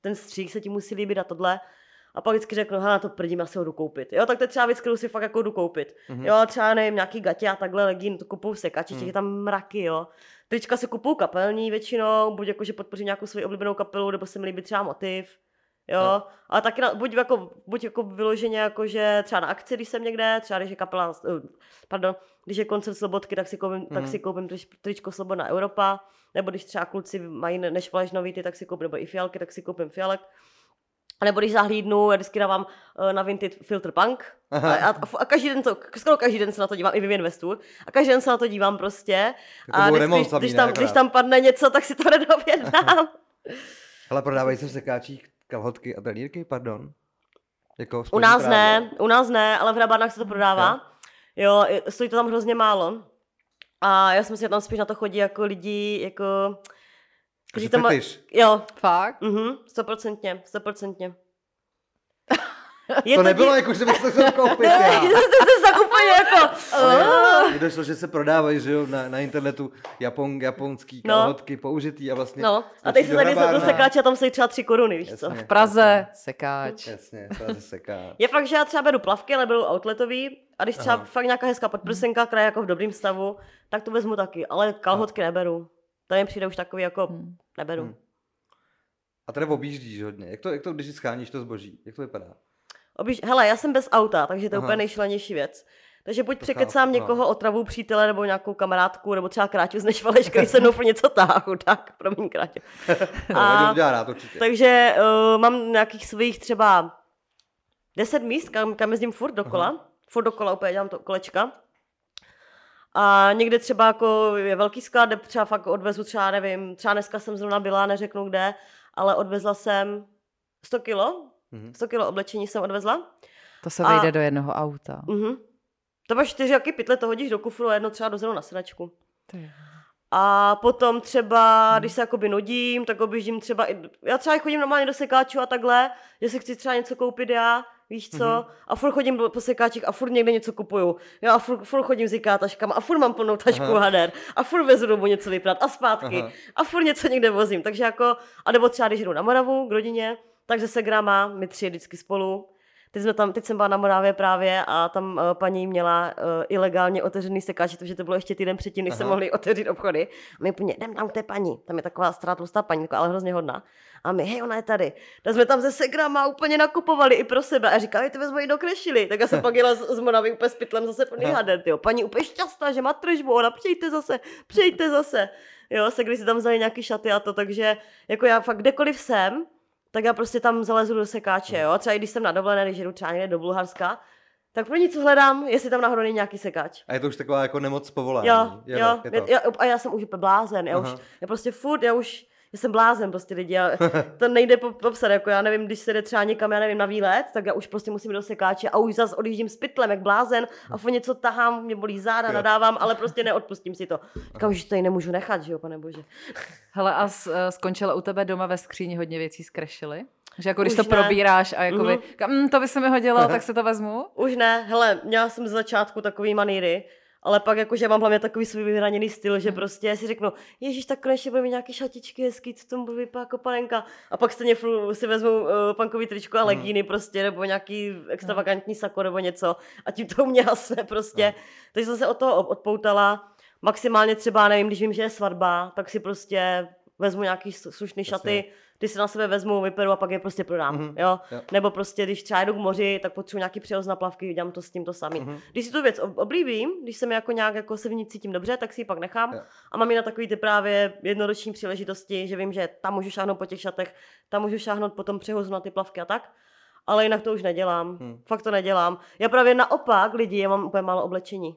ten střík se ti musí líbit a tohle. A pak vždycky řeknu, hele, na to prdím, já si ho jdu koupit. Jo, tak to je třeba věc, kterou si fakt jako jdu koupit. Mhm. Jo, třeba nevím, nějaký gatě a takhle legín, to kupuju sekači, těch je tam mraky, jo. Trička si kupuju kapelní většinou, buď jako, že podpořím nějakou svoji oblíbenou kapelu, nebo se mi líbí třeba motiv. Jo, Jo. ale taky na, buď, jako, buď jako vyloženě jako, že třeba na akci, když jsem někde, třeba když je kapela, eh, pardon, když je koncert Slobodky, tak si koupím, tak Mhm. si koupím trič, tričko Slobodná Evropa, nebo když třeba kluci mají ne- než nový ty, tak si koupím, nebo i fialky, tak si koupím fialek. A nebo když zahlídnu, já vždycky dávám eh, na Vinted Filter Punk a, a, a, a, každý den to, skoro každý den se na to dívám, i Vivian Westwood, a každý den se na to dívám prostě. Takovou a když, remont když, když, tam, když tam padne něco, tak si to [LAUGHS] nedovědám. Hele, [LAUGHS] prodávají se v sekáčích kalhotky a trenírky, pardon? Jako U nás právo. ne, u nás ne, ale v Rabarnách se to prodává. Jo, je- stojí to tam hrozně málo. A já si myslím, že tam spíš na to chodí jako lidi, jako... Jakože tam... Jo, Fakt? mhm, stoprocentně, stoprocentně. To nebylo jako, že bych to chtěl koupit Ne, já. jste se tak úplně jako... Mně došlo, že se prodávají, že jo, na, na internetu Japon, japonský No. kalhotky použitý a vlastně... No, a teď se tady se to sekáče a tam stojí třeba tři koruny, víš co? Jasně. V Praze, sekáč. Jasně, Praze seká. Je fakt, že já třeba beru plavky, ale beru outletový a když třeba Aha. fakt nějaká hezká podprsenka, která je jako v dobrém stavu, tak to vezmu taky, ale kalhotky neberu. To mi přijde už takový jako, Hmm. neberu. Hmm. A tady objíždíš hodně. Jak to, jak to když scháníš to zboží? Jak to vypadá? Obíž, hele, já jsem bez auta, takže to je Aha. úplně nejšlenější věc. Takže buď překecám chápu, no. někoho otravu přítele nebo nějakou kamarádku, nebo třeba Kráťu z Nešvaleš, který se mnou něco táhá, chudák, promiň Kráťu. [LAUGHS] A... Rád určitě. Takže uh, mám nějakých svých třeba 10 míst, kam, kam jezdím furt dokola. Furt dokola úplně dělám to kolečka. A někde třeba jako je velký sklad, kde třeba fakt odvezu třeba, nevím, třeba dneska jsem zrovna byla, neřeknu kde, ale odvezla jsem 100 kilo, Mhm. 100 kilo oblečení jsem odvezla. To se A- vejde do jednoho auta. Mhm. To máš čtyři jaky pytle, to hodíš do kufru a jedno třeba dozadu na sedačku. Ty. A potom třeba, když se jakoby nudím, tak objíždím třeba, i, já třeba chodím normálně do sekáčů a takhle, že si chci třeba něco koupit já, víš co, Mhm. a furt chodím do- po sekáčích a furt někde něco kupuju. Jo, a furt, furt chodím s IKEA taškama a furt mám plnou tašku Aha. hader a furt vezu domů něco vyprat a zpátky Aha. a furt něco někde vozím. Takže jako, a nebo třeba když jdu na Moravu k rodině, takže se grama, my tři vždycky spolu. Teď, jsme tam, teď jsem byla na Moravě právě a tam uh, paní měla uh, ilegálně otevřený sekáč, protože to bylo ještě týden předtím, než se Aha. mohli otevřít obchody. A my úplně, jdem tam k té paní. Tam je taková stará tlustá paní, ale hrozně hodná. A my, hej, ona je tady. Tak jsme tam ze Segrama úplně nakupovali i pro sebe. A říkali, ty vezmu ji dokrešili. Tak já jsem [LAUGHS] pak jela z, z Moravy úplně s pytlem zase plný hader. Tyjo. Paní úplně šťastná, že má tržbu. Ona, přijďte zase, přijďte zase. Jo, se když si tam vzali nějaký šaty a to, takže jako já fakt kdekoliv jsem, tak já prostě tam zalezu do sekáče, jo. Třeba i když jsem na dovolené, když jdu třeba někde do Bulharska, tak pro něco hledám, jestli tam náhodou není nějaký sekáč. A je to už taková jako nemoc povolání. Jo, jo, to. jo, a já jsem už blázen, já už, Aha. já prostě furt, já už, já jsem blázen prostě lidi, já, to nejde po- popsat, jako já nevím, když se jde třeba někam, já nevím, na výlet, tak já už prostě musím do sekáče a už zase odjíždím s pytlem, jak blázen a furt něco tahám, mě bolí záda, nadávám, ale prostě neodpustím si to. Říkám, že to tady nemůžu nechat, že jo, pane bože. Hele, a eh, skončilo u tebe doma ve skříni hodně věcí skrešily? Že jako když Už to ne. probíráš a jakoby, Mhm. mm, to by se mi hodilo, [LAUGHS] tak si to vezmu? Už ne, hele, měla jsem z začátku takový maníry, ale pak jakože mám hlavně takový svůj vyhraněný styl, že prostě si řeknu, ježíš, tak konečně bude mít nějaký šatičky hezký, co tomu bude vypadat jako panenka. A pak stejně si vezmu uh, punkový tričko a legíny prostě, nebo nějaký extravagantní sako nebo něco. A tím to u mě hasne prostě. Takže jsem se od toho odpoutala. Maximálně třeba, nevím, když vím, že je svatba, tak si prostě vezmu nějaký slušný šaty, ty si na sebe vezmu, vyperu a pak je prostě prodám, Mhm. jo? Jo. Nebo prostě, když třeba jdu k moři, tak potřebuji nějaký převoz na plavky, dělám to s tím to samý. Mhm. Když si tu věc ob- oblíbím, když se mi jako nějak jako se v ní cítím dobře, tak si ji pak nechám Jo. a mám ji na takový ty právě jednoroční příležitosti, že vím, že tam můžu šáhnout po těch šatech, tam můžu šáhnout potom přehozu na ty plavky a tak. Ale jinak to už nedělám. Hmm. Fakt to nedělám. Já právě naopak lidi, já mám úplně málo oblečení.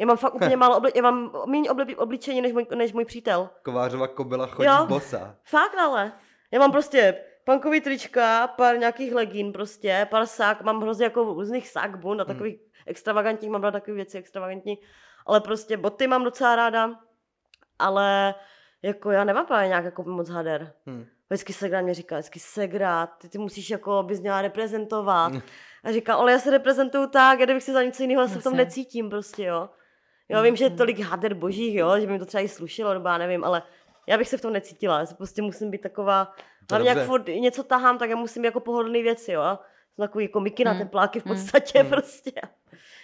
Já mám fakt úplně málo oble- já mám méně obli- obličení než můj, než můj přítel. Kovářova kobila chodí Jo. bosa. Fakt ale. Já mám prostě punkový trička, pár nějakých legín prostě, pár sák, mám hrozně jako různých sák, bund a Hmm. takových extravagantních, mám rád takové věci extravagantní, ale prostě boty mám docela ráda, ale jako já nemám právě nějak jako moc hader. Hm. Vždycky Segra mě říká, vždycky Segra, ty, ty musíš jako, bys měla reprezentovat. A říká, ale já se reprezentuju tak, já kdybych si za něco jiného se v tom necítím prostě, jo. Jo, vím, že je tolik hader božích, jo, že by mi to třeba i slušilo, nebo já nevím, ale já bych se v tom necítila, já prostě musím být taková, hlavně jak furt něco tahám, tak já musím jako pohodlný věci, jo. Jsem takový jako Miky na Mm. tepláky v Mm. podstatě Mm. prostě.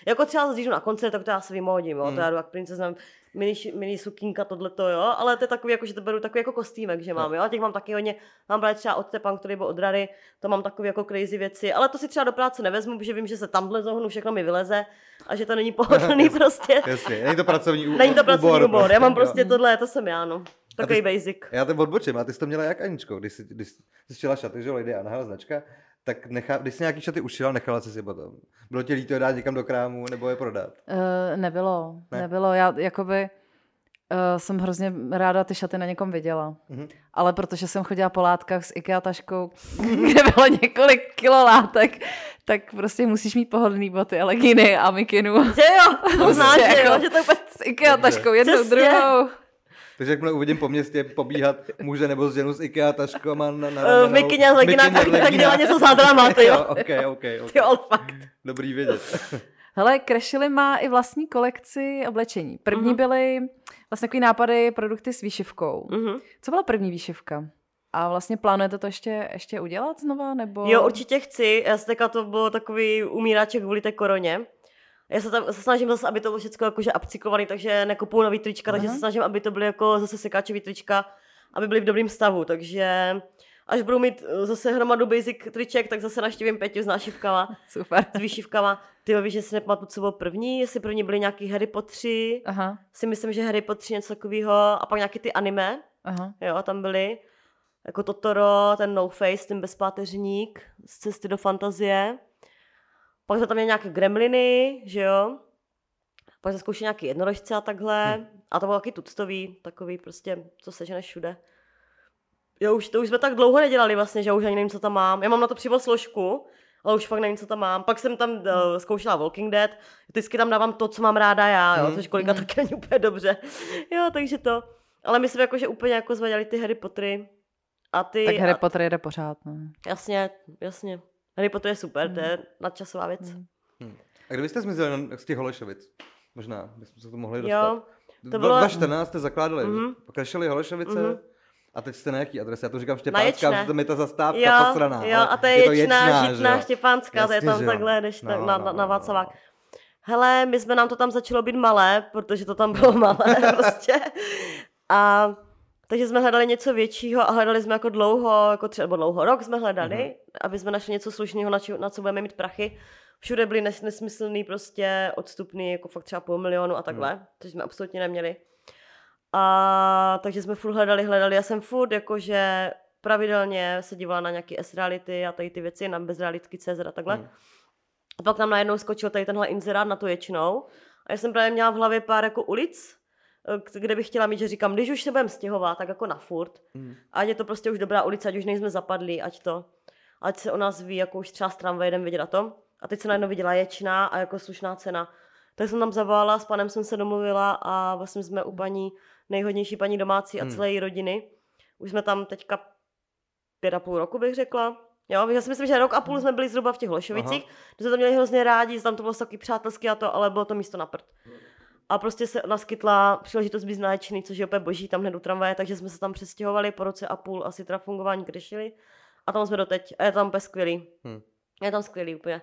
Jako třeba když jdu na koncert, tak to já se vymohodím, jo, Mm. to já jdu jak princezna, mini, mini sukínka, tohleto, jo, ale to je takový, jako, že to beru takový jako kostýmek, že mám, jo, a těch mám taky hodně, mám právě třeba od Tepan, který byl od Rary, to mám takový jako crazy věci, ale to si třeba do práce nevezmu, protože vím, že se tamhle zohnu, všechno mi vyleze a že to není pohodlný [LAUGHS] prostě. Jasně, není to pracovní u- Není to pracovní úbor, ubor, já mám jo. prostě tohle, to jsem já, no. Takový basic. Já to odbočím, a ty jsi to měla jak Aničko, když jsi, když jsi šila šaty, že jo, Lady Anaha značka, tak nechá, když jsi nějaký šaty ušila, nechala jsi si je potom. Bylo ti líto je dát někam do krámu nebo je prodat? Uh, nebylo, Ne? ne. nebylo. Já jakoby uh, jsem hrozně ráda ty šaty na někom viděla. Mhm. Ale protože jsem chodila po látkách s IKEA taškou, [LAUGHS] kde bylo několik kilo látek, tak prostě musíš mít pohodlný boty a legíny a mikinu. Že jo, [LAUGHS] to znáš, Prostě že jo, jako- že to úplně S IKEA taškou, jednou, Přesně. druhou. Takže jakmile uvidím po městě pobíhat muže nebo ženu s IKEA taškama na, na Eh, ramenou, v mikině a s leginách, mikině, tak- dělá něco za drama, ty [LAUGHS] jo. ok, ok, ok. Ty jo, fakt. Dobrý vědět. [LAUGHS] Hele, Crashly má i vlastní kolekci oblečení. První Mhm. byly vlastně takový nápady, produkty s výšivkou. Mhm. Co byla první výšivka? A vlastně plánujete to ještě, ještě udělat znova? Nebo... Jo, určitě chci. Já se teďka to bylo takový umíráček kvůli té koroně. Já se tam se snažím zase, aby to bylo všechno jakože upcyklovaný, takže nekupuju nový trička, takže Aha. se snažím, aby to byly jako zase sekáčový trička, aby byly v dobrém stavu, takže až budu mít eh, zase hromadu basic triček, tak zase naštívím Peťu s nášivkama, [LAUGHS] Super. s výšivkama. Ty víš, že si nepamatuju, co bylo první, jestli první byly nějaký Harry Potter, Aha, si myslím, že Harry Potter něco takového, a pak nějaký ty anime, aha. Jo, tam byly jako Totoro, ten No Face, ten bezpáteřník z cesty do fantazie. Pak jsme tam měli nějaké gremliny, že jo. Pak jsme zkoušeli nějaký jednorožce a takhle. Hm. A to bylo taky tuctový, takový prostě, co sežene všude. Jo, už, to už jsme tak dlouho nedělali vlastně, že už ani nevím, co tam mám. Já mám na to přímo složku, ale už fakt nevím, co tam mám. Pak jsem tam uh, zkoušela Walking Dead, vždycky tam dávám to, co mám ráda já, jo, Hmm. což kolika Hmm. taky není úplně dobře. [LAUGHS] Jo, takže to. Ale myslím, jako, že úplně jako zvedali ty Harry Pottery. A ty... Tak Harry a, Potter jde pořád, no. Jasně, jasně. Harry Potter je super, to je nadčasová věc. Mm. A kdybyste zmizeli na- z těch Holešovic? Možná bychom se to mohli dostat. Jo, to bylo- bylo... 2014 jste zakládali, Mhm. mm-hmm. Holešovice Mhm. a teď jste na jaký adrese? Já to říkám Na Štěpánská, protože tam je ta zastávka jo, posraná. jo, a to je, ječná, Ječná, žitná, že štěpánská, to je tam že jo. takhle, jdeš No, tak na, no, na, no, na no, Václavák. no. Hele, my jsme nám to tam začalo být malé, protože to tam bylo malé [LAUGHS] prostě. A takže jsme hledali něco většího a hledali jsme jako dlouho, jako třeba dlouho, rok jsme hledali, Mhm. aby jsme našli něco slušného, na, či, na co budeme mít prachy. Všude byly nes, nesmyslný prostě odstupný, jako fakt třeba půl milionu a takhle, Mhm. což jsme absolutně neměli. A takže jsme furt hledali, hledali. Já jsem furt jakože pravidelně se dívala na nějaký S-reality a tady ty věci, na bezrealitky CZ a takhle. Mhm. A pak nám najednou skočil tady tenhle inzerát na tu ječnou. A já jsem právě měla v hlavě pár jako ulic, kde bych chtěla mít, že říkám, když už se budeme stěhovat, tak jako na furt. Mhm. Ať je to prostě už dobrá ulice, ať už nejsme zapadlí, ať to. Ať se o nás ví, jako už třeba z tramvaje jdem vidět a to. A teď se najednou viděla ječná a jako slušná cena. Tak jsem tam zavolala, s panem jsem se domluvila a vlastně jsme u paní, nejhodnější paní domácí a Hmm. celé její rodiny. Už jsme tam teďka pět a půl roku, bych řekla. Jo, já si myslím, že rok a půl jsme byli zhruba v těch Holešovicích, kde jsme to měli hrozně rádi, tam to bylo taky přátelský a to, ale bylo to místo na prd. A prostě se naskytla příležitost být značný, což je úplně boží, tam hned u tramvaje, takže jsme se tam přestěhovali po roce a půl, asi teda fungování krešili. A tam jsme doteď. A je tam úplně skvělý. Hm. Je tam skvělý úplně.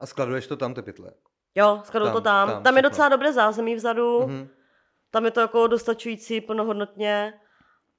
A skladuješ to tam, ty pytle? Jo, skladou to Tam, tam. tam, je docela dobré zázemí vzadu. Mhm. Tam je to jako dostačující plnohodnotně.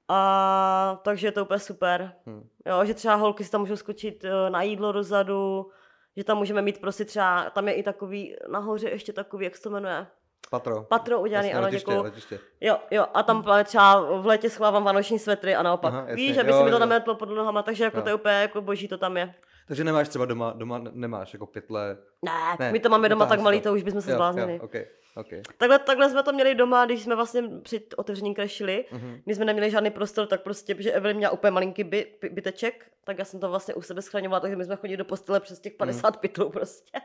A takže je to úplně super. Hm. Jo, že třeba holky si tam můžou skočit eh, na jídlo dozadu, že tam můžeme mít prostě třeba, tam je i takový, nahoře ještě takový, jak se to jmenuje, Patro. patro udělaný, Jasně, ano, letiště, děkuju. letiště. Jo, jo, a tam právě třeba v létě schovávám vánoční svetry a naopak. Aha, jasně, Víš, aby jo, se mi to jo. nametlo pod nohama, takže jako Jo. to je úplně jako boží, to tam je. Takže nemáš třeba doma, doma nemáš jako pytle. Ne, Ne, my to máme doma tak malý, to. už bychom se Jo, zbláznili. jo, okay, okay. Takhle, takhle jsme to měli doma, když jsme vlastně při otevření krešili. Mhm. Když jsme neměli žádný prostor, tak prostě, že Evelyn měla úplně malinký by, by, byteček, tak já jsem to vlastně u sebe schraňovala, takže my jsme chodili do postele přes těch 50 mm. pytlů prostě.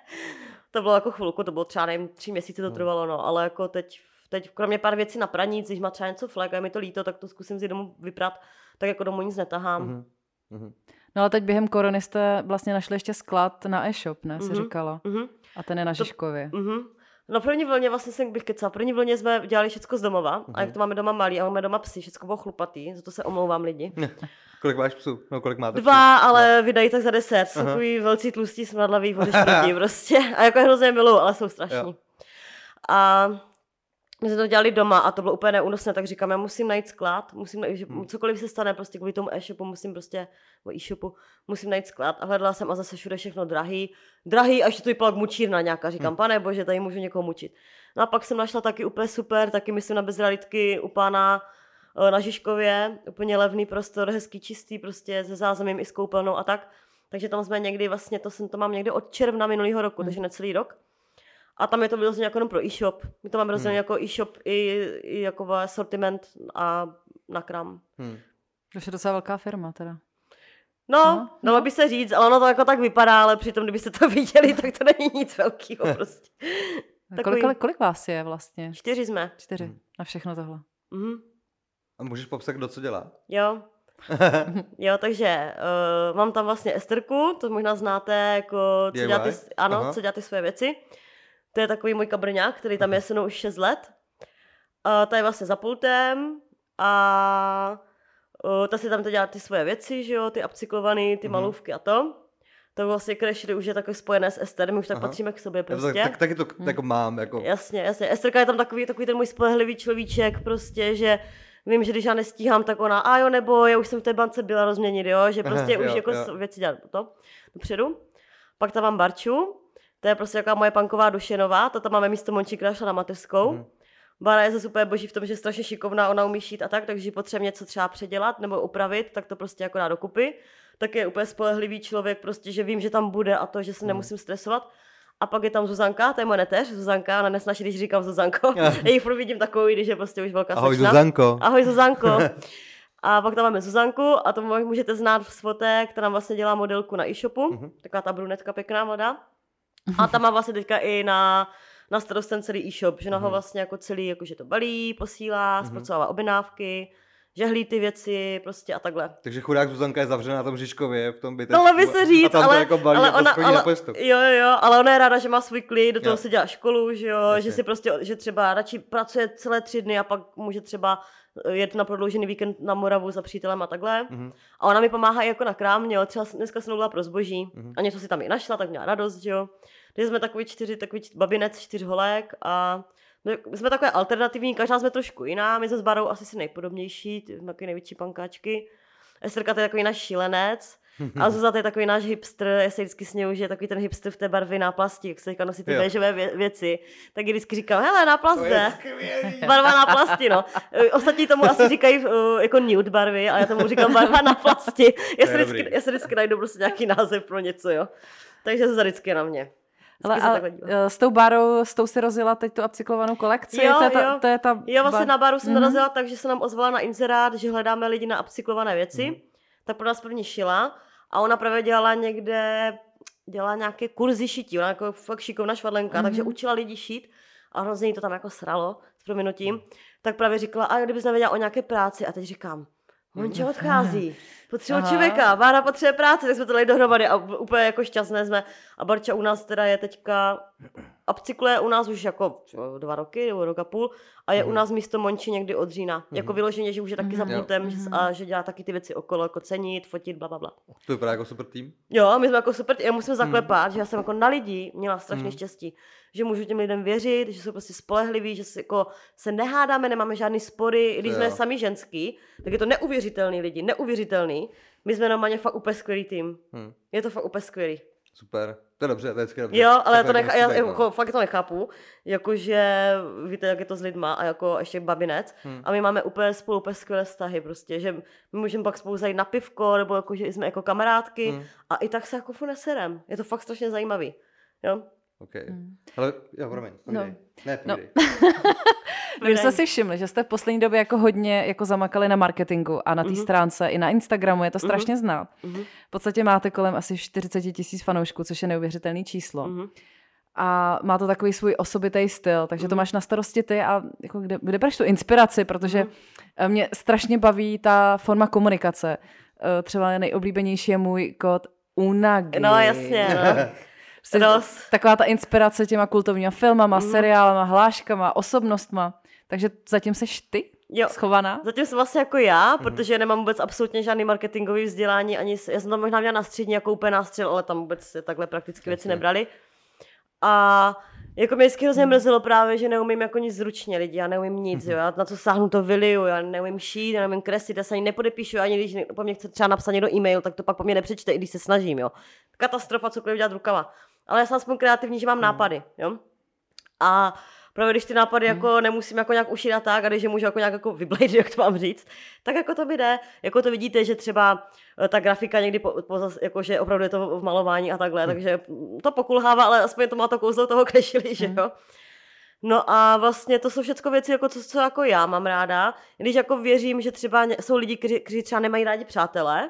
To bylo jako chvilku, to bylo třeba nevím, tři měsíce to Mm. trvalo, no, ale jako teď teď kromě pár věcí na praníc, když má třeba něco flek a je mi to líto, tak to zkusím si domů vyprat, tak jako domů nic netahám. Mhm. Mhm. No a teď během korony jste vlastně našli ještě sklad na e-shop, ne, si Mhm. říkala. Mhm. A ten je na Žižkově. Mhm. No první vlně vlastně jsem bych kecala. První vlně jsme dělali všechno z domova Mhm. a jak to máme doma malý a máme doma psy, všechno bylo chlupatý, za to se omlouvám lidi. [LAUGHS] Kolik máš psů? No, kolik máte Dva, psů? ale vydají tak za deset. Jsou takový velcí tlustí smradlavý [LAUGHS] vodešproti prostě. A jako je hrozně milou, ale jsou strašní. Jo. A my jsme to dělali doma a to bylo úplně neúnosné, tak říkám, já musím najít sklad, musím najít, že Hmm. cokoliv se stane prostě kvůli tomu e-shopu, musím prostě, nebo e-shopu, musím najít sklad a hledala jsem a zase všude všechno drahý, drahý a ještě to vypadalo mučírna nějaká, říkám, Hmm. pane bože, tady můžu někoho mučit. No a pak jsem našla taky úplně super, taky myslím na bezrealitky u pána eh, na Žižkově, úplně levný prostor, hezký, čistý, prostě se zázemím i s koupelnou a tak. Takže tam jsme někdy vlastně, to jsem to mám někdy od června minulého roku, Hmm. takže necelý rok. A tam je to vyloženě jako jenom pro e-shop. My to máme rozdělené Hmm. jako e-shop i, i jako sortiment a na kram. Hm. To je docela velká firma teda. No, No, no, dalo by se říct, ale ono to jako tak vypadá, ale přitom, kdybyste to [LAUGHS] viděli, tak to není nic velkého prostě. A Takový- Kolik, kolik, kolik vás je vlastně? Čtyři jsme. Čtyři. Hmm. Na všechno tohle. Mhm. A můžeš popsat, kdo co dělá? Jo. [LAUGHS] jo, takže uh, mám tam vlastně Esterku, to možná znáte, jako, co dělá ty, ano, Aha. co dělá ty svoje věci. To je takový můj kabrňák, který tam je se mnou už 6 let. Uh, ta je vlastně za pultem a uh, ta si tam to dělá ty svoje věci, že jo, ty upcyklovaný, ty Mhm. malůvky a to. To vlastně Crashery už je takový spojené s Ester, my už tak Aha. patříme k sobě prostě. tak, tak, taky to Hm. jako mám, jako... Jasně, jasně. Esterka je tam takový, takový ten můj spolehlivý človíček, prostě, že vím, že když já nestíhám, tak ona, a jo, nebo já už jsem v té bance byla rozměnit, jo, že prostě Aha, už jo, jako jo. věci dělat to dopředu. Pak tam mám Barču, to je prostě jaká moje panková dušenová, to tam máme místo Monči Kraša na mateřskou. Mhm. Bara je zase úplně boží v tom, že je strašně šikovná, ona umí šít a tak, takže potřebuje něco třeba předělat nebo upravit, tak to prostě jako dá dokupy. Tak je úplně spolehlivý člověk, prostě, že vím, že tam bude a to, že se Mhm. nemusím stresovat. A pak je tam Zuzanka, to je moje neteř, Zuzanka, ona nesnaží, když říkám Zuzanko. [LAUGHS] já ji furt vidím takový, když je prostě už velká Ahoj slečna. Zuzanko. Ahoj Zuzanko. [LAUGHS] A pak tam máme Zuzanku a to můžete znát z fotek, která nám vlastně dělá modelku na e-shopu. Mhm. Taková ta brunetka pěkná mladá. A tam má vlastně teďka i na, na starost ten celý e-shop, že na ho Mhm. vlastně jako celý, jakože to balí, posílá, Mhm. zpracovává objednávky, žehlí ty věci prostě a takhle. Takže chudák Zuzanka je zavřená na tom Žižkově v tom bytě. Dalo by se říct, ale, jako balí ale a to ona, ale, jo, jo, jo, ale ona je ráda, že má svůj klid, do toho Jo. si dělá školu, že jo, Jasně. že si prostě, že třeba radši pracuje celé tři dny a pak může třeba jet na prodloužený víkend na Moravu za přítelem a takhle. Mhm. A ona mi pomáhá i jako na krámě, jo. třeba dneska jsem mluvila pro zboží Mhm. a něco si tam i našla, tak měla radost, že jo. Takže jsme takový čtyři, takový babinec, čtyř holek a my my jsme takové alternativní, každá jsme trošku jiná, my jsme s Barou asi si nejpodobnější, ty jsme největší pankáčky. Esterka to je takový náš šílenec a [LAUGHS] Zuzana to je takový náš hipster, já se vždycky sněju, že je takový ten hipster v té barvě náplasti, jak se teďka nosí ty béžové vě- věci, tak ji vždycky říkám, hele, náplast jde. je. Barva na plasti, no. E, Ostatní tomu asi říkají uh, jako nude barvy, ale já tomu říkám barva na plasti. Já se je vždycky, já se vždycky najdu prostě nějaký název pro něco, jo. Takže se vždycky na mě. Ale a, eh, s tou barou, s tou si rozjela teď tu upcyklovanou kolekci? Jo, to, je ta, jo. to je ta Jo, vlastně bar- na baru jsem Mhm. narazila tak, že se nám ozvala na inzerát, že hledáme lidi na upcyklované věci. Mhm. Tak pro nás první šila a ona právě dělala někde, dělala nějaké kurzy šití, ona jako fakt šikovná švadlenka, Mhm. takže učila lidi šít a hrozně jí to tam jako sralo s prominutím. Tak právě říkala, a kdybys nevěděla o nějaké práci a teď říkám, Monča odchází, potřebuje Aha. člověka, Bára potřebuje práci, tak jsme to dali dohromady a úplně jako šťastné jsme. A Barča u nás teda je teďka, upcykluje u nás už jako dva roky nebo rok a půl a je u Mhm. nás místo Monči někdy od října. Jako Mhm. vyloženě, že už je taky za Mhm. Jo. pultem že, Mhm. a že dělá taky ty věci okolo, jako cenit, fotit, bla, bla, bla. To vypadá jako super tým. Jo, my jsme jako super, já musím zaklepat, že já jsem jako na lidi měla strašně Mhm. štěstí, že můžu těm lidem věřit, že jsou prostě spolehliví, že se, jako, se nehádáme, nemáme žádný spory, i když To jsme jo. sami ženský, tak je to neuvěřitelný lidi, neuvěřitelný. My jsme normálně fakt úplně skvělý tým. Hm. Je to fakt úplně skvělý. Super. To je dobře, to je dobře. Jo, ale já to, nechá, já, no. jako, fakt to nechápu, jakože víte, jak je to s lidma a jako ještě babinec. Hm. A my máme úplně spolu úplně skvělé vztahy prostě, že my můžeme pak spolu zajít na pivko, nebo jako, že jsme jako kamarádky Hm. a i tak se jako furt neserem. Je to fakt strašně zajímavý. Jo? OK. Hmm. Ale jo, promiň. No. povídej. Ne, No. povídej. [LAUGHS] My jsme si všimli, že jste v poslední době jako hodně jako zamakali na marketingu a na té Mhm. stránce i na Instagramu, je to strašně znát. Mhm. V podstatě máte kolem asi 40 tisíc fanoušků, což je neuvěřitelné číslo. Mhm. a má to takový svůj osobitý styl, takže to Mhm. máš na starosti ty a jako kde, kde bereš tu inspiraci, protože Mhm. eh, mě strašně baví ta forma komunikace. Eh, Třeba nejoblíbenější je můj kód Unagi. No jasně, no. [LAUGHS] Prostě Dost. Taková ta inspirace těma kultovníma filmama, Mhm. seriálama, hláškama, osobnostma. Takže zatím seš ty Jo. schovaná? Zatím jsem vlastně jako já, protože nemám vůbec absolutně žádný marketingový vzdělání, ani s- já jsem to možná měla na střední jako úplně nástřel, ale tam vůbec se takhle praktické věci nebrali. A jako mě vždycky hrozně mrzelo právě, že neumím jako nic zručně lidi, já neumím nic, jo, já na co sáhnu to vyliju, já neumím šít, já neumím kreslit, já se ani nepodepíšu, ani když někdo po mně chce třeba napsat někdo e-mail, tak to pak po mně nepřečte, i když se snažím, jo. Katastrofa, cokoliv dělat rukama. Ale já jsem aspoň kreativní, že mám nápady, jo. A právě když ty nápady jako nemusím jako nějak ušít a tak, a když je můžu jako nějak jako vyblejt, [LAUGHS] jak to mám říct, tak jako to mi jde. Jako to vidíte, že třeba eh, ta grafika někdy po, po, jako, že opravdu je to v malování a takhle, takže mm, to pokulhává, ale aspoň to má to kouzlo toho [LAUGHS] krešili, že jo. No a vlastně to jsou všechno věci, jako co, co jako já mám ráda. Když jako věřím, že třeba jsou lidi, kteří, kteří třeba nemají rádi přátelé,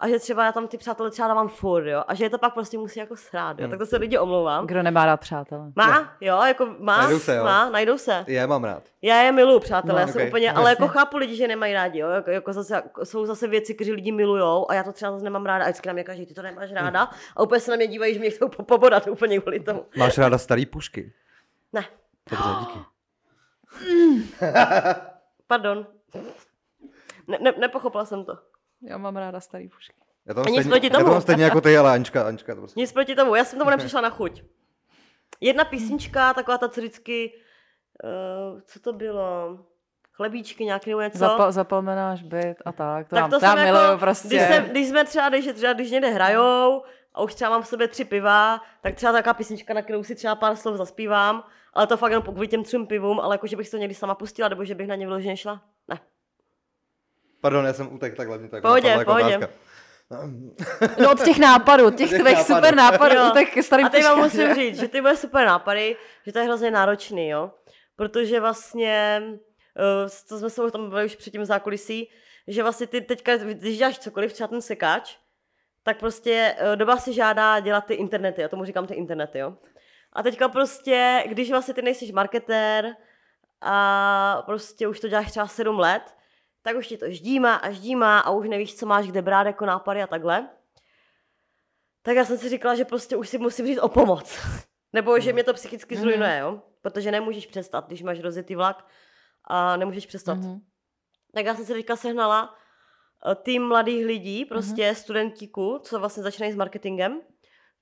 a že třeba já tam ty přátelé třeba dávám furt, jo, a že je to pak prostě musí jako srát, jo, Hmm. tak to se lidi omlouvám. Kdo nemá rád přátelé? Má, jo, jako má, Najdou se, jo. má, najdou se. Já je mám rád. Já je miluju, přátelé, No, já jsem okej, úplně, jasně. ale jako chápu lidi, že nemají rádi, jo, jako, jako zase, jako jsou zase věci, které lidi milujou a já to třeba zase nemám ráda a vždycky na mě každý, ty to nemáš ráda a úplně se na mě dívají, že mě chcou po- pobodat úplně kvůli tomu. Máš ráda starý pušky? Ne, Dobře, díky. [GASPS] pardon. Ne, ne, nepochopila jsem to. Já mám ráda starý pušky. Já to mám stejně, proti já to tomu. mám stejně jako ty, ale Anička, Anička to prostě. Nic proti tomu, já jsem tomu nepřišla na chuť. Jedna písnička, taková ta, co vždycky, uh, co to bylo, chlebíčky nějaký nebo něco. Zapal, zapalme náš byt a tak. To tak mám, to jsem miluju jako, prostě. když, jsem, když jsme třeba, když, třeba, když někde hrajou a už třeba mám v sobě tři piva, tak třeba taková písnička, na kterou si třeba pár slov zaspívám, ale to fakt jenom kvůli těm třem pivům, ale jako, že bych si to někdy sama pustila, nebo že bych na ně vyloženě šla. Ne. Pardon, já jsem utek takhle, mě to jako Pohodě, jako pohodě. otázka. No od těch nápadů, těch [LAUGHS] Těch tvých nápadů. super nápadů, Jo. tak starým A teď vám musím říct, že ty moje super nápady, že to je hrozně náročný, jo. Protože vlastně, eh, to jsme se o tom bavili už předtím zákulisí, že vlastně ty teďka, když děláš cokoliv, třeba ten sekáč, tak prostě eh, doba si žádá dělat ty internety, já tomu říkám ty internety, jo. A teďka prostě, když vlastně ty nejsi marketér a prostě už to děláš třeba sedm let, tak už ti to ždímá a ždímá a už nevíš, co máš kde brát jako nápady a takhle. Tak já jsem si říkala, že prostě už si musím říct o pomoc. [LAUGHS] Nebo že mě to psychicky Mhm. zrujnuje, jo? Protože nemůžeš přestat, když máš rozjetý vlak a nemůžeš přestat. Mhm. Tak já jsem si teďka sehnala eh, tým mladých lidí, prostě Mhm. mm-hmm. studentíků, co vlastně začínají s marketingem,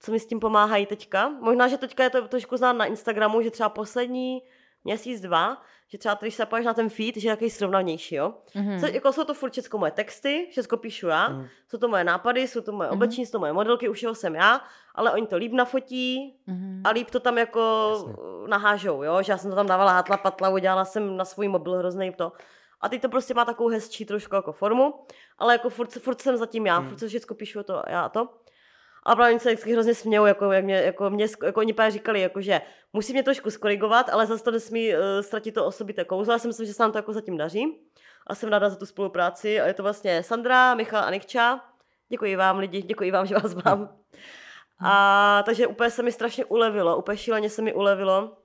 co mi s tím pomáhají teďka. Možná, že teďka je to trošku znát na Instagramu, že třeba poslední měsíc, dva, že třeba když se na ten feed, že je takový srovnanější, jo. Mhm. Co, jako jsou to furt všechno moje texty, všechno píšu já, Mhm. jsou to moje nápady, jsou to moje Mhm. oblečení, jsou to moje modelky, už jsem já, ale oni to líp nafotí Mhm. a líp to tam jako Jasně. nahážou, jo, že já jsem to tam dávala hátla patla, udělala jsem na svůj mobil hrozný to. A teď to prostě má takovou hezčí trošku jako formu, ale jako furt, furt jsem zatím já, Mhm. furt se všechno píšu to já a to. A právě se vždycky hrozně smějou, jako, jak mě, jako, mě, jako oni právě říkali, jako, že musí mě trošku skorigovat, ale zase to nesmí uh, ztratit to osobité kouzlo. Já si myslím, že se nám to jako zatím daří. A jsem ráda za tu spolupráci. A je to vlastně Sandra, Michal a Nikča. Děkuji vám lidi, děkuji vám, že vás mám. A takže úplně se mi strašně ulevilo, úplně šíleně se mi ulevilo,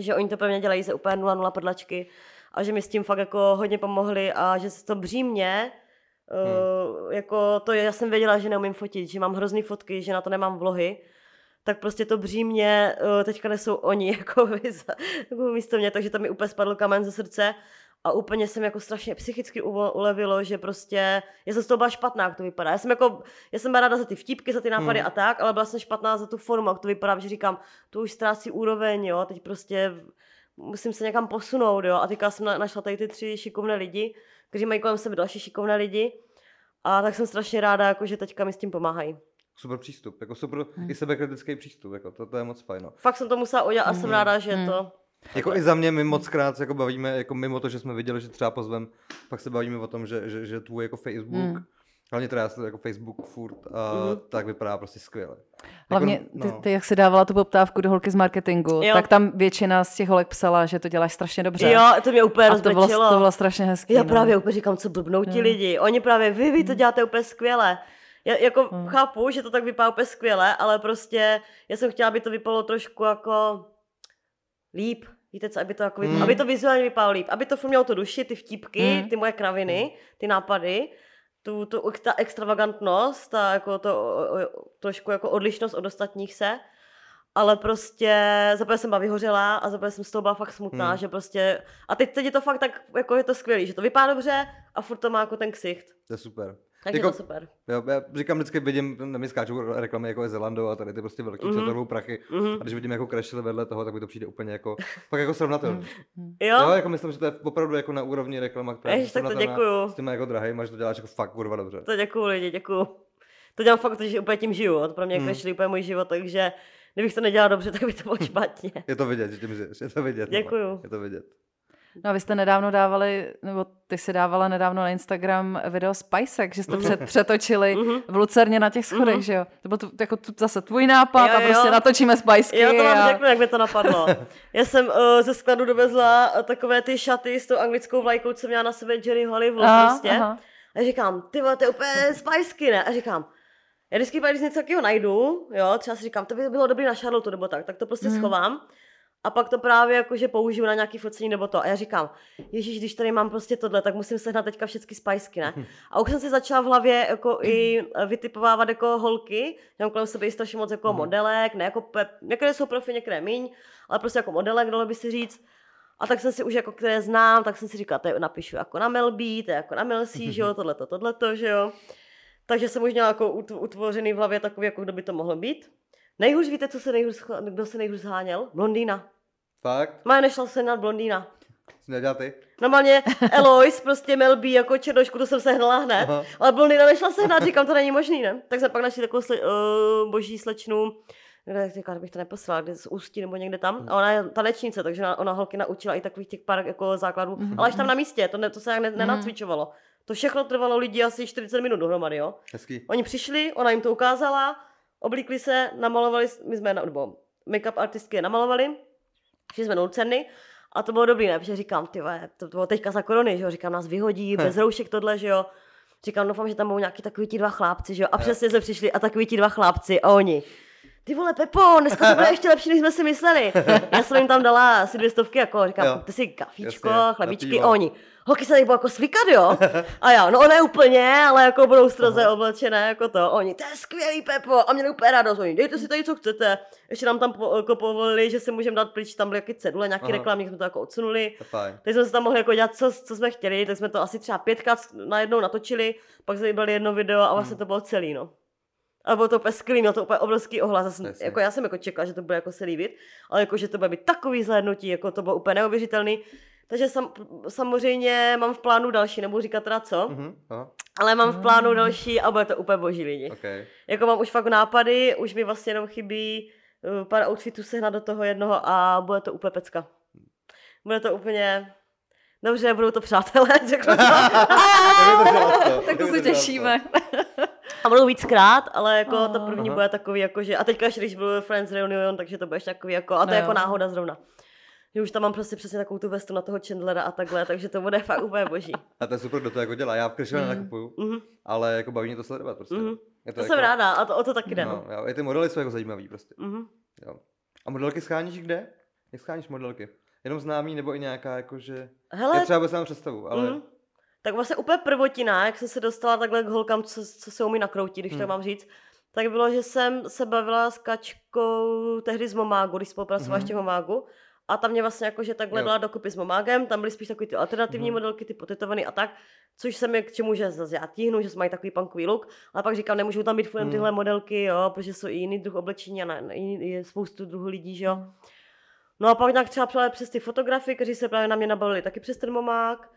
že oni to pro mě dělají ze úplně 0,0 podlačky a že mi s tím fakt jako hodně pomohli a že se to břímně, hmm. uh, jako to já jsem věděla, že neumím fotit, že mám hrozný fotky, že na to nemám vlohy, tak prostě to břímně uh, teďka nesou oni [LAUGHS] jako, jako místo mě, takže to mi úplně spadl kamen ze srdce a úplně jsem jako strašně psychicky ulevilo, že prostě, já jsem z toho byla špatná, jak to vypadá. Já jsem jako, já jsem byla ráda za ty vtípky, za ty nápady Hmm. a tak, ale byla jsem špatná za tu formu, jak to vypadá, že říkám, to už ztrácí úroveň, jo, teď prostě musím se někam posunout, jo, a teďka jsem na- našla tady ty tři šikovné lidi, kteří mají kolem sebe další šikovné lidi a tak jsem strašně ráda, jako, že teďka mi s tím pomáhají. Super přístup, jako super Hmm. i sebekritický přístup, jako to, to je moc fajn. No. Fakt jsem to musela udělat a jsem Mhm. ráda, že Mhm. to... Jako i za mě my moc krát se jako bavíme, jako mimo to, že jsme viděli, že třeba pozvem, pak se bavíme o tom, že, že, že tvůj jako Facebook, Hmm. Hlavně teda já jako Facebook furt, a Mhm. tak vypadá prostě skvěle. Hlavně Jako, ty, no. ty, jak si dávala tu poptávku do holky z marketingu, Jo. tak tam většina z těch holek psala, že to děláš strašně dobře. Jo, to mě úplně a to bylo, to bylo strašně hezký. Já no. právě úplně říkám, co blbnou ti Jo. lidi. Oni právě, vy, vy to děláte úplně skvěle. Já jako Hmm. chápu, že to tak vypadá úplně skvěle, ale prostě já jsem chtěla, aby to vypadalo trošku jako líp. Víte co, aby to, jako, Hmm. aby to vizuálně vypadalo líp. Aby to furt mělo to duši, ty vtipky, Hmm. ty moje kraviny, ty nápady, tu, tu, ta extravagantnost, ta jako to, o, o, trošku jako odlišnost od ostatních se. Ale prostě zaprvé jsem byla vyhořela a zaprvé jsem z toho byla fakt smutná, Hmm. že prostě... A teď, teď je to fakt tak, jako je to skvělý, že to vypadá dobře a furt to má jako ten ksicht. To je super. Takže Jako- jako... to super. Jo, já říkám vždycky, vidím, na mě skáčou reklamy jako je Zelando a tady ty prostě velký Mhm. mm-hmm. prachy. Mhm. A když vidím jako Crashly vedle toho, tak mi to přijde úplně jako, fakt jako srovnatelný. Jo? Jo, jako myslím, že to je opravdu jako na úrovni reklama, která je Ježiš, tak to děkuju. S těma jako drahejma, že to děláš jako fakt kurva dobře. To děkuju lidi, děkuju. To dělám fakt, že úplně tím žiju. jo. To pro mě Hmm. hmm. je úplně můj život, takže kdybych to nedělala dobře, tak by to bylo špatně. Je to vidět, že tím žiješ, je to vidět. no. Děkuju. Je to vidět. No a vy jste nedávno dávali, nebo ty si dávala nedávno na Instagram video z Pajsek, že jste před, přetočili Mhm. v Lucerně na těch schodech, Mhm. že jo? To byl tu, jako tu, zase tvůj nápad Jo, a prostě jo. natočíme z Pajsky. Jo, to vám a... řeknu, jak mi to napadlo. Já jsem uh, ze skladu dovezla uh, takové ty šaty s tou anglickou vlajkou, co měla na sebe Jerry Hollywood Aha, prostě. aha. A říkám, ty vole, to je úplně spajsky, ne? A říkám, já vždycky, když něco takového najdu, jo, třeba si říkám, to by bylo dobrý na Charlotte nebo tak, tak to prostě Mhm. mm. schovám. A pak to právě jakože použiju na nějaký focení nebo to. A já říkám, ježíš, když tady mám prostě tohle, tak musím sehnat teďka všechny spajsky, ne? [LAUGHS] A už jsem si začala v hlavě jako i vytipovávat jako holky. Já mám kolem sebe i strašně moc jako Mhm. modelek, ne jako pe... některé jsou profi, některé míň, ale prostě jako modelek, dalo by si říct. A tak jsem si už jako které znám, tak jsem si říkala, to je napíšu jako na Melbí, to je jako na Melsi, že jo, tohleto, tohleto, že jo. Takže jsem už měla jako ut- utvořený v hlavě takový, jako kdo by to mohlo být. Nejhůř víte, co se nejhůř, kdo se nejhůř zháněl? Blondýna. Fakt? Má nešla se na blondýna. Co nedělá ty? Normálně Eloise, prostě Melbí jako černošku, to jsem sehnala hned. Aha. Ale blondýna nešla sehnat, říkám, to není možný, ne? Tak jsme pak našli takovou sle, uh, boží slečnu, kde říkám, bych to neposlala, kde z Ústí nebo někde tam. A ona je tanečnice, takže ona, ona holky naučila i takových těch pár jako základů. Mhm. Ale až tam na místě, to, ne, to se jak ne, nenacvičovalo. To všechno trvalo lidi asi 40 minut dohromady, jo. Hezký. Oni přišli, ona jim to ukázala, oblíkli se, namalovali, my jsme, na- nebo make-up artistky je namalovali, šli jsme do Lucerny a to bylo dobrý, ne? Protože říkám, ty vole, to bylo teďka za korony, že jo, říkám, nás vyhodí, bez roušek tohle, že jo. Říkám, doufám, že tam budou nějaký takový ti dva chlápci, že jo. A přesně jsme přišli a takový ti dva chlápci a oni. Ty vole, Pepo, dneska to bude ještě lepší, než jsme si mysleli. Já jsem jim tam dala asi dvě stovky, jako říkám, Jo. ty si kafíčko, Jasně, na chlebíčky, oni. Holky se tady budou jako svikat, jo? A já, no ne úplně, ale jako budou stroze oblečené, jako to. Oni, to je skvělý, Pepo, a měli úplně radost. Oni, dejte si tady, co chcete. Ještě nám tam po, jako povolili, že si můžeme dát pryč, tam byly jaký cedule, nějaký Aha. reklamník, jsme to jako odsunuli. Teď jsme se tam mohli jako dělat, co, co jsme chtěli, tak jsme to asi třeba pětkrát najednou natočili, pak jsme vybrali jedno video a vlastně to bylo celý, no. A bylo to úplně skvělý, měl to úplně obrovský ohlas. Já jako já jsem jako čekala, že to bude jako se líbit, ale jako, že to bude být takový zhlédnutí, jako to bylo úplně neuvěřitelný. Takže sam, samozřejmě mám v plánu další, nebudu říkat teda co, Mhm. Aha. ale mám v plánu další a bude to úplně boží lidi. Okay. Jako mám už fakt nápady, už mi vlastně jenom chybí uh, pár outfitů sehnat do toho jednoho a bude to úplně pecka. Bude to úplně... Dobře, budou to přátelé, [LAUGHS] řeknu to. [LAUGHS] Tak to se těšíme. A budou víckrát, ale jako Oh. to první Aha. bude takový jako, že... A teďka ještě, když byl Friends Reunion, takže to bude ještě takový jako... A to No je jako jo. náhoda zrovna. Že už tam mám prostě přesně takovou tu vestu na toho Chandlera a takhle, takže to bude fakt úplně boží. [LAUGHS] A to je super, kdo to jako dělá. Já v Kršově Mm. nenakupuju, Mhm, ale jako baví mě to sledovat prostě. mhm. Je To jako, jsem ráda a to, o to taky jde. No, No. jo, i ty modely jsou jako zajímavý prostě. Mhm. Jo. A modelky scháníš kde? Jak scháníš modelky? Jenom známý nebo i nějaká jakože... Hele, Já třeba vůbec nemám představu, ale... Mhm. Tak vlastně úplně prvotina, jak jsem se dostala takhle k holkám, co, co se umí nakroutit, když Hmm. to mám říct, tak bylo, že jsem se bavila s Kačkou tehdy z Momágu, když spolupracovala Mhm. ještě v Momágu. A tam mě vlastně jako, že takhle Jo. dala dokupy s Momágem, tam byly spíš takový ty alternativní Mhm. modelky, ty potetovaný a tak, což se mi k čemu, že zase já tíhnu, že mají takový punkový look, ale pak říkám, nemůžou tam být furt Mhm. tyhle modelky, jo, protože jsou i jiný druh oblečení a na, na, jiný, je spoustu druhů lidí, že jo. No a pak nějak třeba přes ty fotografy, kteří se právě na mě nabavili taky přes ten momák.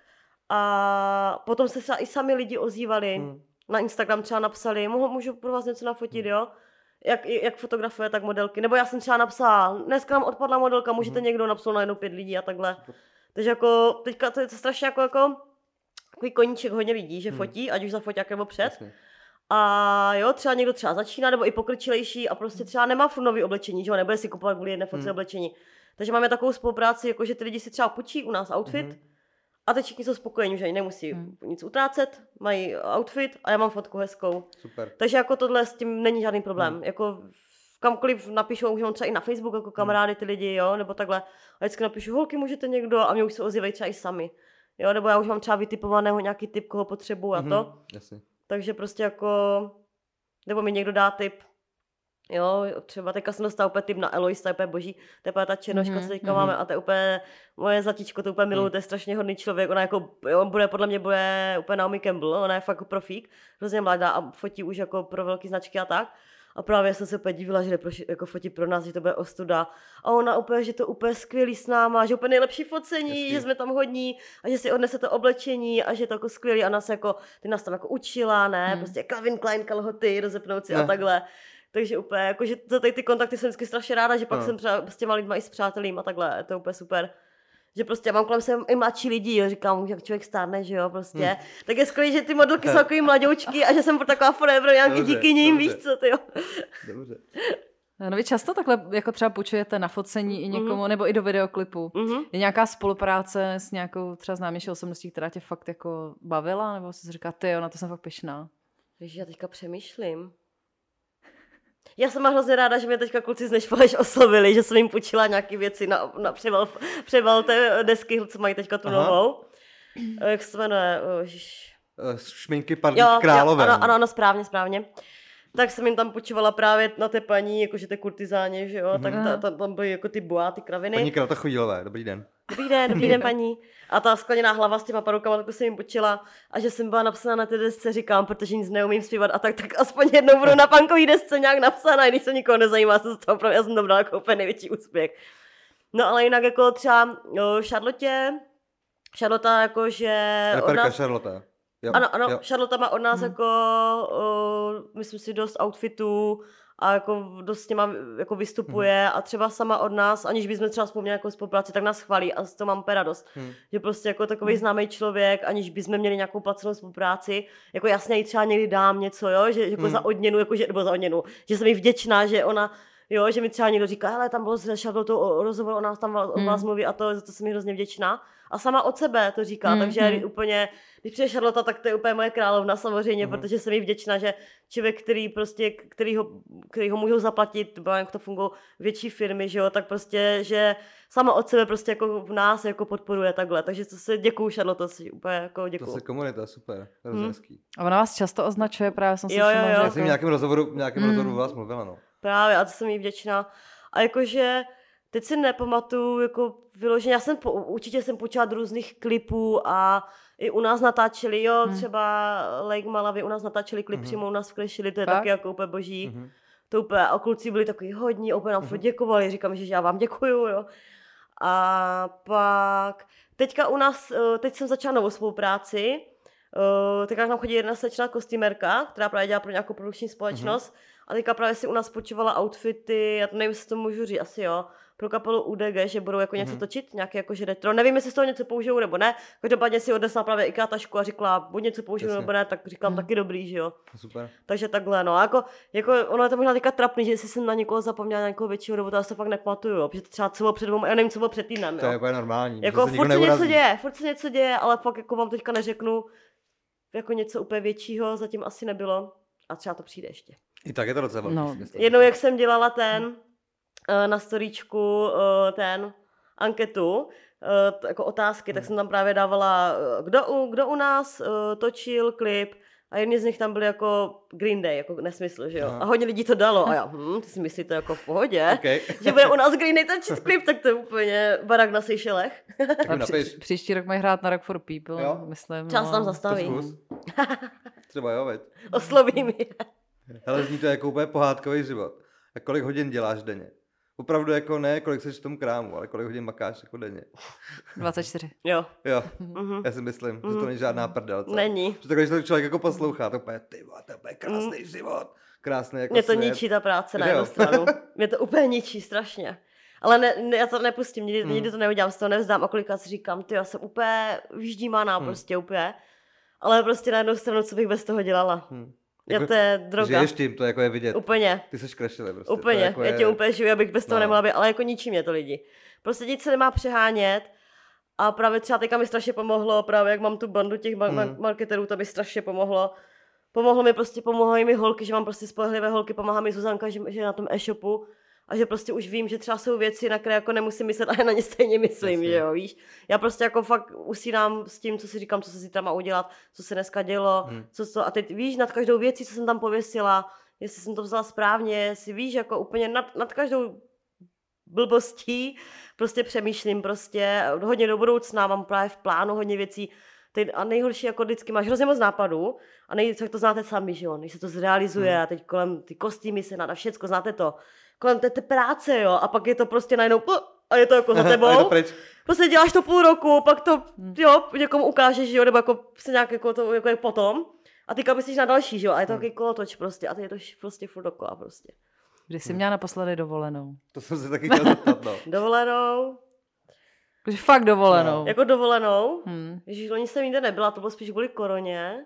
A potom se i sami lidi ozývali. Hmm. Na Instagram třeba napsali, "Mohu- můžu pro vás něco nafotit, jo? Jak, jak fotografuje, tak modelky. Nebo já jsem třeba napsala, dneska nám odpadla modelka, můžete Mhm. někdo napsal na jednou pět lidí a takhle. Takže jako, teďka to je strašně jako, jako takový koníček hodně lidí, že Hmm. fotí, ať už za foťák nebo před. Jasně. A jo, třeba někdo třeba začíná, nebo i pokročilejší a prostě třeba nemá furt nový oblečení, že jo, nebude si kupovat kvůli jedné fotce Hmm. oblečení. Takže máme takovou spolupráci, jako že ty lidi si třeba půjčí u nás outfit Mhm. A teď všichni jsou spokojení, že ani nemusí Hmm. nic utrácet, mají outfit a já mám fotku hezkou. Super. Takže jako tohle s tím není žádný problém. Hmm. Jako kamkoliv napíšou, už mám třeba i na Facebook jako kamarády ty lidi, jo, nebo takhle. A vždycky napíšu, holky, můžete někdo, a mě už se ozývají třeba i sami. Jo, nebo já už mám třeba vytipovaného nějaký typ, koho potřebuju a to. Mhm, Jasně. Takže prostě jako, nebo mi někdo dá tip, Jo, třeba teďka jsem dostala úplně tip na Eloise, to je úplně boží, to je ta černoška, Mhm, co teďka mhm. máme a to je úplně moje zlatíčko, to úplně miluju, Mhm. to je strašně hodný člověk, ona jako, jo, bude podle mě bude úplně Naomi Campbell, ona je fakt profík, hrozně mladá a fotí už jako pro velké značky a tak. A právě jsem se úplně divila, že jde pro, jako fotí pro nás, že to bude ostuda. A ona úplně, že to úplně skvělý s náma, že úplně nejlepší focení, Hezký. že jsme tam hodní a že si odnese to oblečení a že je to jako skvělý a nás jako, ty nás tam jako učila, ne, Hmm. prostě Calvin Klein kalhoty, rozepnout si Ne. a takhle. Takže úplně, jakože za tady ty kontakty jsem vždycky strašně ráda, že pak No. jsem třeba s těma lidma i s přátelím a takhle, to je úplně super. Že prostě já mám kolem sebe i mladší lidi, jo, říkám, jak člověk stárne, že jo, prostě. Hmm. Tak je skvělé, že ty modelky jsou takový mladoučky a že jsem taková forever nějaký Dobře, díky ním, dobře. víš co, ty jo. Dobře. No vy často takhle jako třeba půjčujete na focení i někomu, nebo i do videoklipu. Mhm. Je nějaká spolupráce s nějakou třeba známější osobností, která tě fakt jako bavila, nebo jsi si říká, ty jo, na to jsem fakt pyšná. Víš, já teďka přemýšlím. Já jsem hrozně ráda, že mě teďka kluci z Nešpaleš oslovili, že jsem jim půjčila nějaké věci na, na převal, převal té desky, co mají teďka tu Aha. novou. Eh, Jak se jmenuje? Ježiš. Eh, Šminky Jo, králové. Jo, ano, ano, ano, správně, správně. Tak jsem jim tam půjčovala právě na té paní, jakože ty kurtizáně, že jo, tak Mhm. ta, ta, tam byly jako ty boa, ty kraviny. Paní Krata Chodilové, dobrý den. Dobrý den, dobrý den, [LAUGHS] paní. A ta skleněná hlava s těma parukama, tak jsem jim počila. A že jsem byla napsaná na té desce, říkám, protože nic neumím zpívat a tak, tak aspoň jednou budu na punkový desce nějak napsaná, i když se nikoho nezajímá, se z toho opravdu, já jsem to brala jako úplně největší úspěch. No ale jinak jako třeba no, Charlotte, Charlotte jako, že od Reperka nás, Charlotte. Jo. ano, ano, Jo. Charlotte má od nás Mhm. jako, uh, myslím si, dost outfitů a jako dost s těma jako vystupuje Mhm. a třeba sama od nás, aniž bychom třeba vzpomněli jako spolupráci, tak nás chválí a z toho mám radost. Hm. Že prostě jako takový Hmm. známý člověk, aniž bychom měli nějakou placenou spolupráci, jako jasně jí třeba někdy dám něco, jo, že jako Hmm. za odměnu, jako že, nebo za odměnu, že jsem jí vděčná, že ona, jo, že mi třeba někdo říká, hele, tam bylo s Charlotou o- rozhovor, o nás tam o Hmm. vás mluví a to, za to jsem jí hrozně vděčná. A sama od sebe to říká, Hmm, takže hmm. úplně, když přijde Charlota, tak to je úplně moje královna samozřejmě, Mhm. protože jsem jí vděčná, že člověk, který prostě, který ho, který ho můžou zaplatit, nebo jak to fungují větší firmy, že jo, tak prostě, že sama od sebe prostě jako v nás jako podporuje takhle, takže to se děkuju Charlotte, si úplně jako To děkuju. se komunita, super. To Hm. hezký. A ona vás často označuje, právě jsem si Jo, jo, všimla, jo. že Já jako- jsem v nějakém rozhovoru, v nějakém Hm. rozhovoru vás mluvila, no. Právě, a to jsem jí vděčná. A jakože, teď si nepamatuju, jako vyloženě, já jsem, po, určitě jsem od různých klipů a i u nás natáčeli, jo, Hmm. třeba Lake Malawi u nás natáčeli klip, Mhm. přímo u nás v Klešili, to je Fakt? taky jako úplně boží. Mhm. To úplně, a kluci byli takový hodní, úplně nám furt děkovali, říkám, že já vám děkuju, jo. A pak, teďka u nás, eh, teď jsem začala novou spolupráci, eh, teďka k nám chodí jedna slečna kostýmerka, která právě dělá pro nějakou produkční společnost a teďka právě si u nás počívala outfity, já to nevím, jestli to můžu říct, asi jo, pro kapelu UDG, že budou jako něco Mhm. točit, nějaké jako že retro. Nevím, jestli z toho něco použijou nebo ne. Každopádně si odnesla právě i tašku a řekla, buď něco použiju nebo ne, tak říkám Mhm. taky dobrý, že jo. Super. Takže takhle, no. A jako, jako ono je to možná teďka trapný, že jestli jsem na někoho zapomněla, na někoho většího dobu, to já si to fakt nepamatuju, jo. Protože to třeba co bylo před dvěma, já nevím, co bylo před týdnem, To je jo. úplně normální. Jako se furt se něco děje, furt se něco děje, ale fakt jako vám teďka neřeknu, jako něco úplně většího zatím asi nebylo. A třeba to přijde ještě. I tak je to docela velký. No. Jednou, jak jsem dělala ten, eh, na storíčku, eh, ten, anketu, eh, t- jako otázky, tak Hmm. jsem tam právě dávala, kdo u, kdo u nás točil klip a jedni z nich tam byli jako Green Day, jako nesmysl, že jo. Aha. A hodně lidí to dalo a já, [LAUGHS] hm, ty si myslíte jako v pohodě, Okay. [LAUGHS] že bude u nás Green Day točit klip, tak to je úplně barak na Seychelech. [LAUGHS] Tak Ale mi při, příští rok mají hrát na Rock for People, Jo? myslím. Čas tam no. To zastaví. zkus. Třeba jo, veď. Oslovím je. Hele, zní to jako úplně pohádkový život. A kolik hodin děláš denně? Opravdu jako ne, kolik seš v tom krámu, ale kolik hodin makáš jako denně. 24. Jo. Jo, Mhm. já si myslím, že to Mhm. není žádná prdel. Co? Není. Že takhle, když to člověk jako poslouchá, to úplně, ty vole, to je krásný život. Krásný jako Mě to svět. ničí ta práce na jednu stranu. [LAUGHS] Mě to úplně ničí strašně. Ale ne, ne, já to nepustím, nikdy, Hmm. nikdy to neudělám, z toho nevzdám a kolikrát si říkám, ty já jsem úplně vyždímaná Hmm. prostě úplně. Ale prostě na jednu stranu, co bych bez toho dělala. Hm. Já Jako, to je droga. Žiješ tím, to jako je vidět. Úplně, Ty seš krešile prostě. úplně. Jako Já je... tím úplně žiju, abych bez toho no. nemohla být, ale jako ničí mě to lidi. Prostě nic se nemá přehánět A právě třeba teďka mi strašně pomohlo, právě jak mám tu bandu těch ma- Hmm. marketerů, to mi strašně pomohlo. Pomohlo mi prostě, pomohly mi holky, že mám prostě spolehlivé holky, pomáhá mi Zuzanka, že, že je na tom e-shopu a že prostě už vím, že třeba jsou věci, na které jako nemusím myslet [LAUGHS] a já na ně stejně myslím, Jasně. že jo, víš. Já prostě jako fakt usínám s tím, co si říkám, co se zítra má udělat, co se dneska dělo, Hmm. co, co, a teď víš nad každou věcí, co jsem tam pověsila, jestli jsem to vzala správně, jestli víš, jako úplně nad, nad každou blbostí prostě přemýšlím prostě hodně do budoucna, mám právě v plánu hodně věcí, Teď, a nejhorší jako vždycky máš hrozně moc nápadů a nejvíc, jak to znáte sami, že jo, když se to zrealizuje Hmm. a teď kolem ty kostýmy se nada všecko, znáte to, kolem té, té práce, jo, a pak je to prostě najednou a je to jako za tebou. Prostě děláš to půl roku, pak to, Hmm. jo, někomu ukážeš, že jo, nebo jako se nějak jako to, jako je potom. A teďka myslíš na další, že jo, a je to Hmm. takový kolotoč prostě, a to je to prostě furt dokola prostě. Kdy jsi Hmm. měla naposledy dovolenou? To jsem se taky chtěl zeptat, no. [LAUGHS] Dovolenou, Jakože fakt dovolenou. No. jako dovolenou, Hmm. Ježíš, loni jsem nikde nebyla, to bylo spíš kvůli koroně.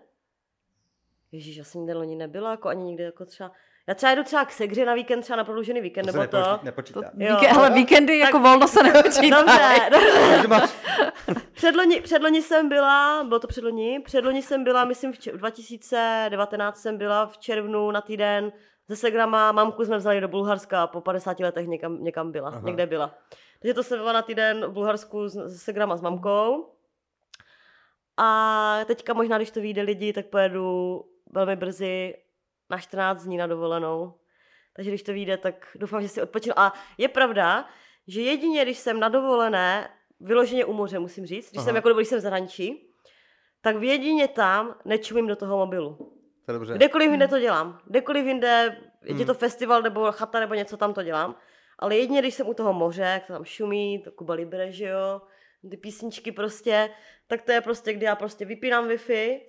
Ježíš, já jsem nikde loni nebyla, jako ani nikde jako třeba... Já třeba jdu třeba k Segře na víkend, třeba na prodloužený víkend, To se nebo to. nepočítá. To, Jo. víke, ale víkendy jako volno se [LAUGHS] nepočítá. Dobře, [LAUGHS] dobře. Předloni, předloni jsem byla, bylo to předloni, předloni jsem byla, myslím v če- 2019 jsem byla v červnu na týden ze Segrama, mamku jsme vzali do Bulharska, po 50 letech někam, někam byla, Aha. Někde byla. Takže to jsem byla na týden v Bulharsku ze Segrama s mamkou. A teďka možná, když to vyjde lidi, tak pojedu velmi brzy na 14 dní na dovolenou. Takže když to vyjde, tak doufám, že si odpočinu. A je pravda, že jedině, když jsem na dovolené, vyloženě u moře, musím říct, když Aha. jsem, jako, když jsem v zahraničí, tak jedině tam nečumím do toho mobilu. To je dobře. Kdekoliv jinde Hmm. to dělám. Kdekoliv jinde, je Hmm. to festival nebo chata nebo něco, tam to dělám. Ale jedině, když jsem u toho moře, jak to tam šumí, to Kuba Libre, že jo, ty písničky prostě, tak to je prostě, kdy já prostě vypínám Wi-Fi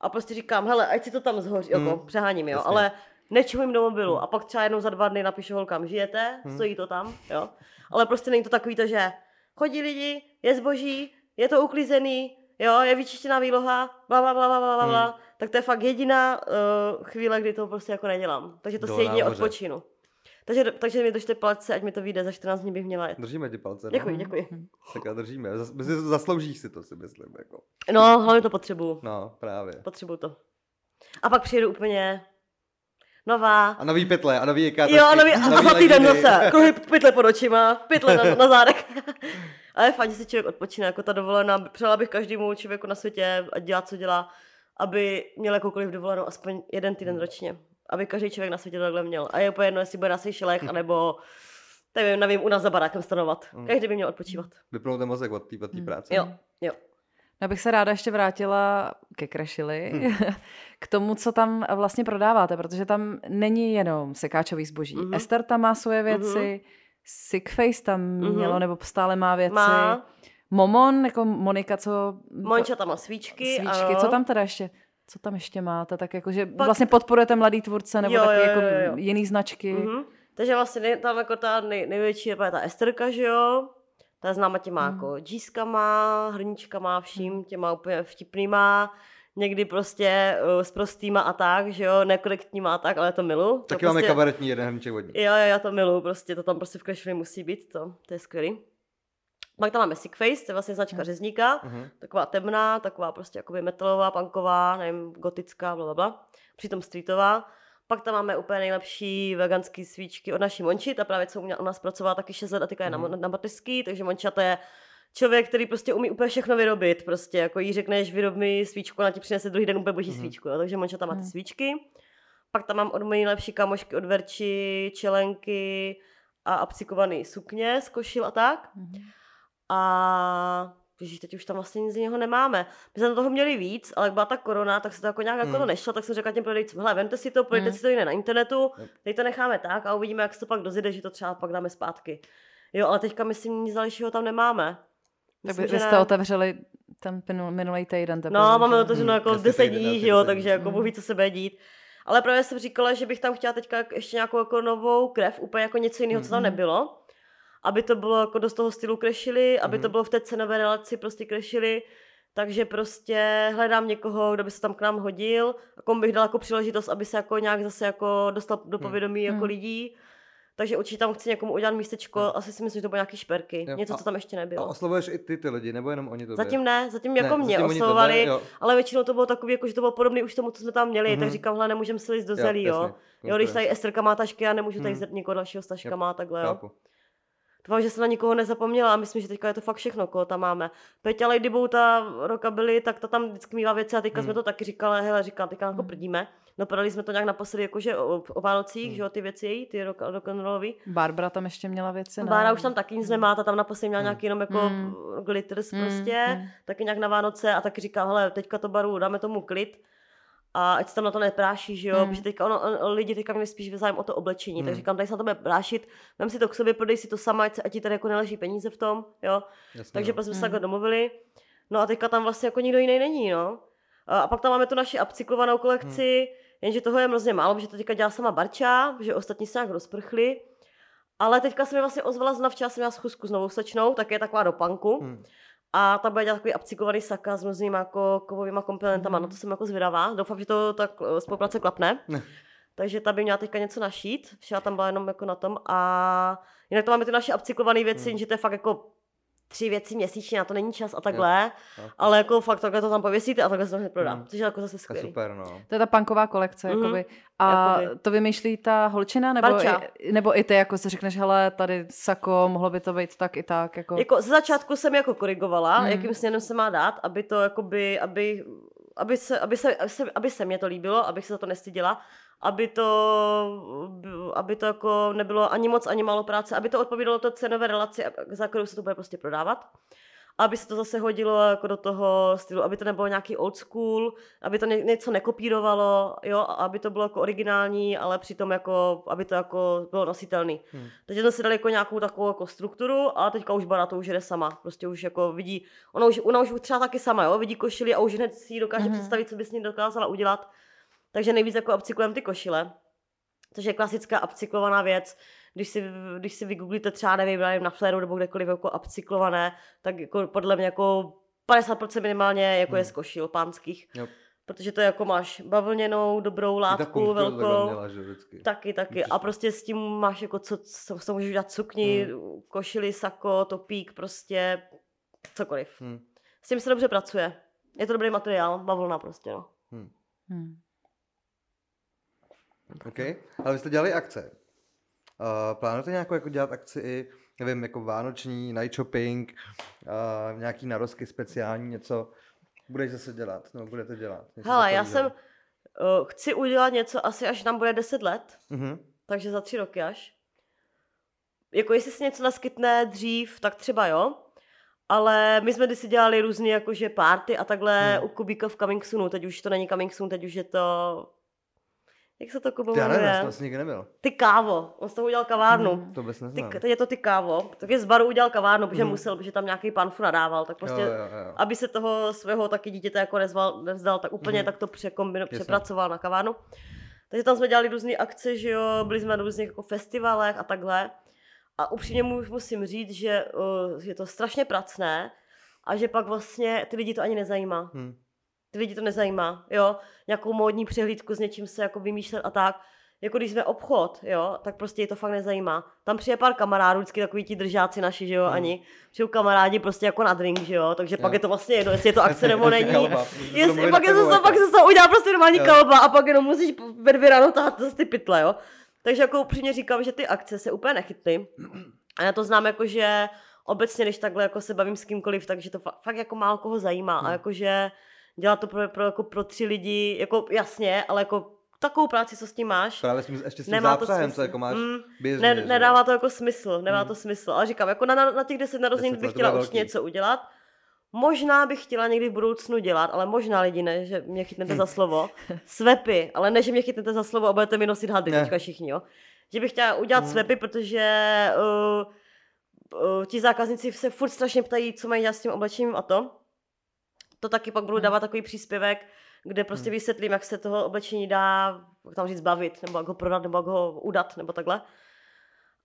a prostě říkám, hele, ať si to tam zhoří, Hmm. jako přeháním, jo, Jasně. ale nečumím do mobilu Hmm. a pak třeba jednou za dva dny napíšu holkám, žijete, Hmm. stojí to tam, jo. Ale prostě není to takový to, že chodí lidi, je zboží, je to uklizený, jo, je vyčištěná výloha, bla, bla, bla, bla, bla, bla, bla. Hmm. tak to je fakt jediná uh, chvíle, kdy to prostě jako nedělám. Takže to Dole si jedině odpočinu. Takže, takže mi držte palce, ať mi to vyjde, za 14 dní bych měla jet. Držíme ti palce. No. Děkuji, děkuji. Tak a držíme. Zas, zasloužíš si to, si myslím. Jako. No, hlavně to potřebuju. No, právě. Potřebuju to. A pak přijedu úplně nová. A nový pytle, a nový jekátačky. Jo, a, nový, a za týden zase. [LAUGHS] Kruhy pytle pod očima, pytle na, na zádech. [LAUGHS] Ale je fajn, že si člověk odpočine, jako ta dovolená. Přála bych každému člověku na světě, ať dělá, co dělá, aby měl jakoukoliv dovolenou aspoň jeden týden ročně. Aby každý člověk na světě takhle měl. A je úplně jedno, jestli bude na Seychelech, anebo nevím, nevím, u nás za barákem stanovat. Mm. Každý by měl odpočívat. Vypnout ten mozek od té Hmm. práce. Jo, jo. Já bych se ráda ještě vrátila ke Crashili, Hmm. [LAUGHS] k tomu, co tam vlastně prodáváte, protože tam není jenom sekáčový zboží. Mhm. Esther tam má svoje věci, Sickface tam Mhm. mělo, nebo stále má věci. Má Momon, jako Monika, co... Monča tam má svíčky. svíčky. ano. Co tam teda ještě? Co tam ještě máte? Tak jako, že Pak- vlastně podporujete mladý tvůrce nebo Jo, taky jo, jako jo, jo. jiný značky. Mhm. Takže vlastně nej, tam jako ta nej, největší je právě ta Esterka, že jo? Ta je známa těma Mhm. jako džískama, hrníčkama, vším těma úplně vtipnýma. Někdy prostě uh, s prostýma a tak, že jo, nekorektníma a tak, ale to milu. To Taky máme prostě, kabaretní jeden hrníček vodní. Jo, jo, já to milu, prostě to tam prostě v Crashly musí být, to, to je skvělý. Pak tam máme Sickface, to je vlastně značka Mhm. řezníka, Mhm. taková temná, taková prostě jakoby metalová, punková, nevím, gotická, bla, bla, bla. Přitom streetová. Pak tam máme úplně nejlepší veganské svíčky od naší Monči, ta právě co u nás pracovala taky 6 let a teďka je na, Mhm. na, na mateřský, takže Monča to je člověk, který prostě umí úplně všechno vyrobit. Prostě jako jí řekneš, vyrob mi svíčku, ona ti přinese druhý den úplně boží Mhm. svíčku. Jo? Takže Monča tam má ty Mhm. svíčky. Pak tam mám od mojí nejlepší kamošky od Verči, čelenky a apcikovaný sukně z košil a tak. Mhm. A Ježíš, teď už tam vlastně nic z něho nemáme. My jsme toho měli víc, ale jak byla ta korona, tak se to jako nějak jako Hmm. to nešlo, tak jsem řekla těm prodejcům, hele, vemte si to, pojďte Hmm. si to jiné na internetu, Yep. teď to necháme tak a uvidíme, jak se to pak dozjede, že to třeba pak dáme zpátky. Jo, ale teďka myslím, nic dalšího tam nemáme. Tak Myslím, vy, že vy jste ne. otevřeli ten minul- minulý týden. teprve, No, máme že? otevřeno Hmm, jako asi 10 týden, dní, jo, 10 takže jako Hmm. Co se bude dít. Ale právě jsem říkala, že bych tam chtěla teďka ještě nějakou jako novou krev, úplně jako něco jiného, co tam Mhm. nebylo. Aby to bylo jako do toho stylu krešili, aby to Mhm. bylo v té cenové relaci prostě krešili. Takže prostě hledám někoho, kdo by se tam k nám hodil a komu bych dala jako příležitost, aby se jako nějak zase jako dostal do Hmm. povědomí jako Hmm. lidí. Takže určitě tam chci někomu udělat místečko, Jo. asi si myslím, že to bude nějaký šperky. Jo. Něco, A- co tam ještě A nebylo. oslovuješ i ty ty lidi, nebo jenom oni to Zatím ne, zatím jako mě zatím oslovovali, tebe, jo. ale většinou to bylo takový, jako, že to bylo podobné už tomu, co jsme tam měli, Mhm. tak říkám, hele, nemůžeme si líst do Jo, zelí, jo. jasně, Jo, když tady. Esterka má tašky, já nemůžu tady Mhm. hmm. někoho dalšího s taškama a takhle, jo. Chápu. Doufám, že jsem na nikoho nezapomněla a myslím, že teďka je to fakt všechno, koho tam máme. Peťa Lady ta roka byly, tak ta tam vždycky mývá věci a teďka Hmm. jsme to taky říkali, hele, říkám, teďka jako Hmm. prdíme. No podali jsme to nějak naposledy, jakože o, o Vánocích, Hmm. že jo, ty věci její, ty rock, rock'n'rollový. Barbara tam ještě měla věci, ne? Bára už tam taky nic nemá, ta tam naposledy měla Hmm. nějaký jenom jako Hmm. glitters Mm, prostě, mm. taky nějak na Vánoce a taky říká, hele, teďka to baru, dáme tomu klid a ať se tam na to nepráší, že jo, Hmm. protože teďka ono, on, lidi teďka měli spíš zájem o to oblečení, tak Hmm. říkám, tady se na to bude prášit, vem si to k sobě, prodej si to sama, ať, se, ať ti tady jako neleží peníze v tom, jo, Jasně, takže no. prostě jsme se Hmm. takhle domluvili, no a teďka tam vlastně jako nikdo jiný není, no. A pak tam máme tu naši upcyklovanou kolekci, jenže toho je hrozně málo, protože to teďka dělá sama Barča, že ostatní se nějak rozprchli. Ale teďka se mi vlastně ozvala znovu včera, jsem měla schůzku s novou slečnou, tak je taková do punku. Hm. A ta bude dělat takový upcyklovaný saka s různýma jako kovovýma komponentama, no to jsem jako zvědavá. Doufám, že to tak eh, spolupráce klapne. Ne. Takže ta by měla teďka něco našít, včera tam byla jenom jako na tom a jinak to máme ty naše upcyklované věci, Hmm. že to je fakt jako tři věci měsíčně, na to není čas a takhle, Chápu. ale jako fakt takhle to tam pověsíte a takhle se to hned prodá, Hmm. což je jako zase To je skvělý. super, no. To je ta punková kolekce, Mhm. jakoby. A Jakoby. to vymýšlí ta holčina, nebo Barča. i, nebo i ty, jako si řekneš, hele, tady sako, mohlo by to být tak i tak, jako... Jako ze začátku jsem jako korigovala, Hmm. jakým směrem se má dát, aby to jakoby, aby, aby se, aby se, aby se, aby se mě to líbilo, abych se za to nestyděla, aby to, aby to jako nebylo ani moc, ani málo práce, aby to odpovídalo to cenové relaci, za kterou se to bude prostě prodávat. Aby se to zase hodilo jako do toho stylu, aby to nebylo nějaký old school, aby to ně, něco nekopírovalo, jo, aby to bylo jako originální, ale přitom jako, aby to jako bylo nositelný. Hm. Takže jsme si dali jako nějakou takovou jako strukturu a teďka už Bara to už jde sama. Prostě už jako vidí, ona už, ona už třeba taky sama, jo, vidí košili a už hned si ji dokáže mm-hmm. představit, co by s ní dokázala udělat. Takže nejvíc jako upcyklujeme ty košile, což je klasická upcyklovaná věc. Když si, když si vygooglíte třeba, nevím, nevím, na Fléru nebo kdekoliv jako upcyklované, tak jako podle mě jako 50% minimálně jako je Hmm. z košil pánských. Jo. Protože to jako máš bavlněnou, dobrou látku, velkou. měla, že vždycky. Taky, taky. A prostě s tím máš jako co, co, co můžeš udělat sukni, košili, sako, topík, prostě cokoliv. Hm. S tím se dobře pracuje. Je to dobrý materiál, bavlna prostě, no. Hmm. OK. Ale vy jste dělali akce. Uh, plánujete nějakou jako dělat akci i, nevím, jako vánoční, night shopping, uh, nějaký narozky speciální, něco? Budeš zase dělat, no budete dělat. Hele, já jsem, uh, chci udělat něco asi až nám bude 10 let, Mhm. takže za tři roky až. Jako jestli se něco naskytne dřív, tak třeba jo. Ale my jsme si dělali různý jakože party a takhle Hmm. u Kubíka v Coming Soonu. Teď už to není Coming Soon, teď už je to... Jak se to Kubo Ty, já nevím, já jsem asi nikdy nebyl. Ty kávo. On z toho udělal kavárnu. Hmm. To vůbec Ty, neznám. teď je to ty kávo. Tak z baru udělal kavárnu, protože Mhm. musel, protože tam nějaký pan fu nadával. Tak prostě, jo, jo, jo. aby se toho svého taky dítěte jako nezval, nevzdal, tak úplně Mhm. tak to překombino, přepracoval na kavárnu. Takže tam jsme dělali různé akce, že jo, byli jsme na různých jako festivalech a takhle. A upřímně mu- musím říct, že uh, je to strašně pracné a že pak vlastně ty lidi to ani nezajímá. Hm. Ty lidi to nezajímá, jo. Nějakou módní přehlídku s něčím se jako vymýšlet a tak. Jako když jsme obchod, jo, tak prostě je to fakt nezajímá. Tam přijde pár kamarádů, vždycky takový ti držáci naši, že jo, Hmm. ani. Přijou kamarádi prostě jako na drink, že jo, takže pak Jo. je to vlastně jedno, jestli je to akce [LAUGHS] nebo není. Kalba, to Jestli, pak, je to, pak jako. se z toho udělá prostě normální Jo. kalba a pak jenom musíš ve dvě ráno tahat zase ty pytle, jo. Takže jako upřímně říkám, že ty akce se úplně nechytly. A já to znám jako, že obecně, když takhle jako se bavím s kýmkoliv, takže to fa- fakt jako málo koho zajímá. Hmm. A jakože dělat to pro, pro, jako pro tři lidi, jako jasně, ale jako takovou práci, co s tím máš, Právě s tím, ještě s tím nemá to zápřahem, co smysl. jako máš Mm, běžně, ne, nedává to jako smysl, nemá Hmm. to smysl. Ale říkám, jako na, na, na těch deset narozenin bych to chtěla velký. něco udělat. Možná bych chtěla někdy v budoucnu dělat, ale možná lidi ne, že mě chytnete za slovo. [LAUGHS] Svepy, ale ne, že mě chytnete za slovo a budete mi nosit hady Ne. teďka všichni, jo. Že bych chtěla udělat Hm. svepy, protože uh, uh, ti zákazníci se furt strašně ptají, co mají dělat s tím oblečením a to. To taky pak budu Hm. dávat takový příspěvek, kde prostě Hm. vysvětlím, jak se toho oblečení dá, jak tam říct, bavit, nebo jak ho prodat, nebo jak ho udat, nebo takhle.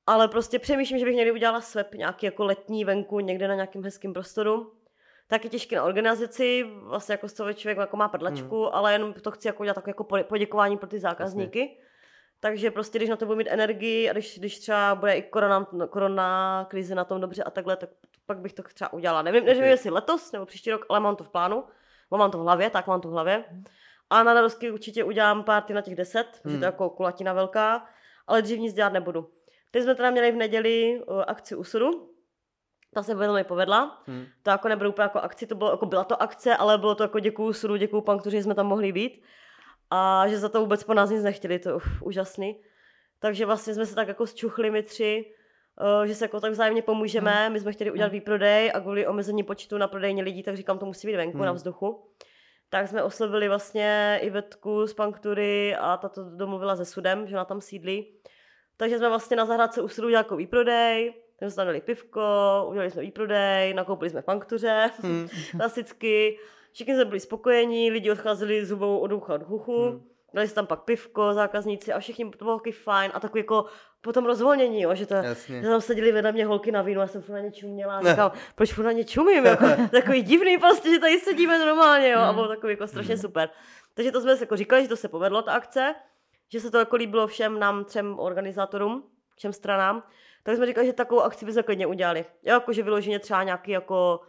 Ale prostě přemýšlím, že bych někdy udělala swap nějaký jako letní venku, někde na nějakém hezkém prostoru. Taky těžké na organizaci, vlastně jako z toho člověk jako má prdlačku, ale jenom to chci jako udělat tak jako po- poděkování pro ty zákazníky. Takže prostě, když na to budu mít energii a když, když třeba bude i korona, korona krize na tom dobře a takhle, tak pak bych to třeba udělala. Nevím, nevím Ok. jestli letos nebo příští rok, ale mám to v plánu. Mám to v hlavě, tak mám to v hlavě. A na Narosky určitě udělám párty na těch 10, hmm. že Hmm. to je jako kulatina velká, ale dřív nic dělat nebudu. Teď jsme teda měli v neděli uh, akci u sudu, ta se velmi povedla. Hm. To jako nebylo úplně jako akci, to bylo, jako byla to akce, ale bylo to jako děkuju sudu, děkuju panktuři, že jsme tam mohli být. A že za to vůbec po nás nic nechtěli, to je uf, úžasný. Takže vlastně jsme se tak jako zčuchli my tři, uh, že se jako tak vzájemně pomůžeme. My jsme chtěli udělat výprodej a kvůli omezení počtu na prodejně lidí, tak říkám, to musí být venku Hmm. na vzduchu. Tak jsme oslovili vlastně Ivetku z Panktury a ta to domluvila se sudem, že ona tam sídlí. Takže jsme vlastně na zahrádce u sudu udělali jako výprodej, tam jsme tam dali pivko, udělali jsme výprodej, nakoupili jsme v Panktuře, Hm. [LAUGHS] klasicky. Všichni jsme byli spokojení, lidi odcházeli zubou od ucha od huchu. Hmm. Dali si tam pak pivko, zákazníci a všichni, to bylo taky fajn a takový jako potom rozvolnění, jo, že to, Jasně. že tam seděli vedle mě holky na vínu, já jsem furt na ně čuměla a Ne. říkám, proč furt na ně čumím, jako, [LAUGHS] takový divný prostě, že tady sedíme normálně, jo, a Hmm. bylo takový jako strašně Hmm. super. Takže to jsme si jako říkali, že to se povedlo, ta akce, že se to jako líbilo všem nám třem organizátorům, všem stranám, tak jsme říkali, že takovou akci bychom klidně udělali. Jo, jako že vyloženě třeba nějaký jako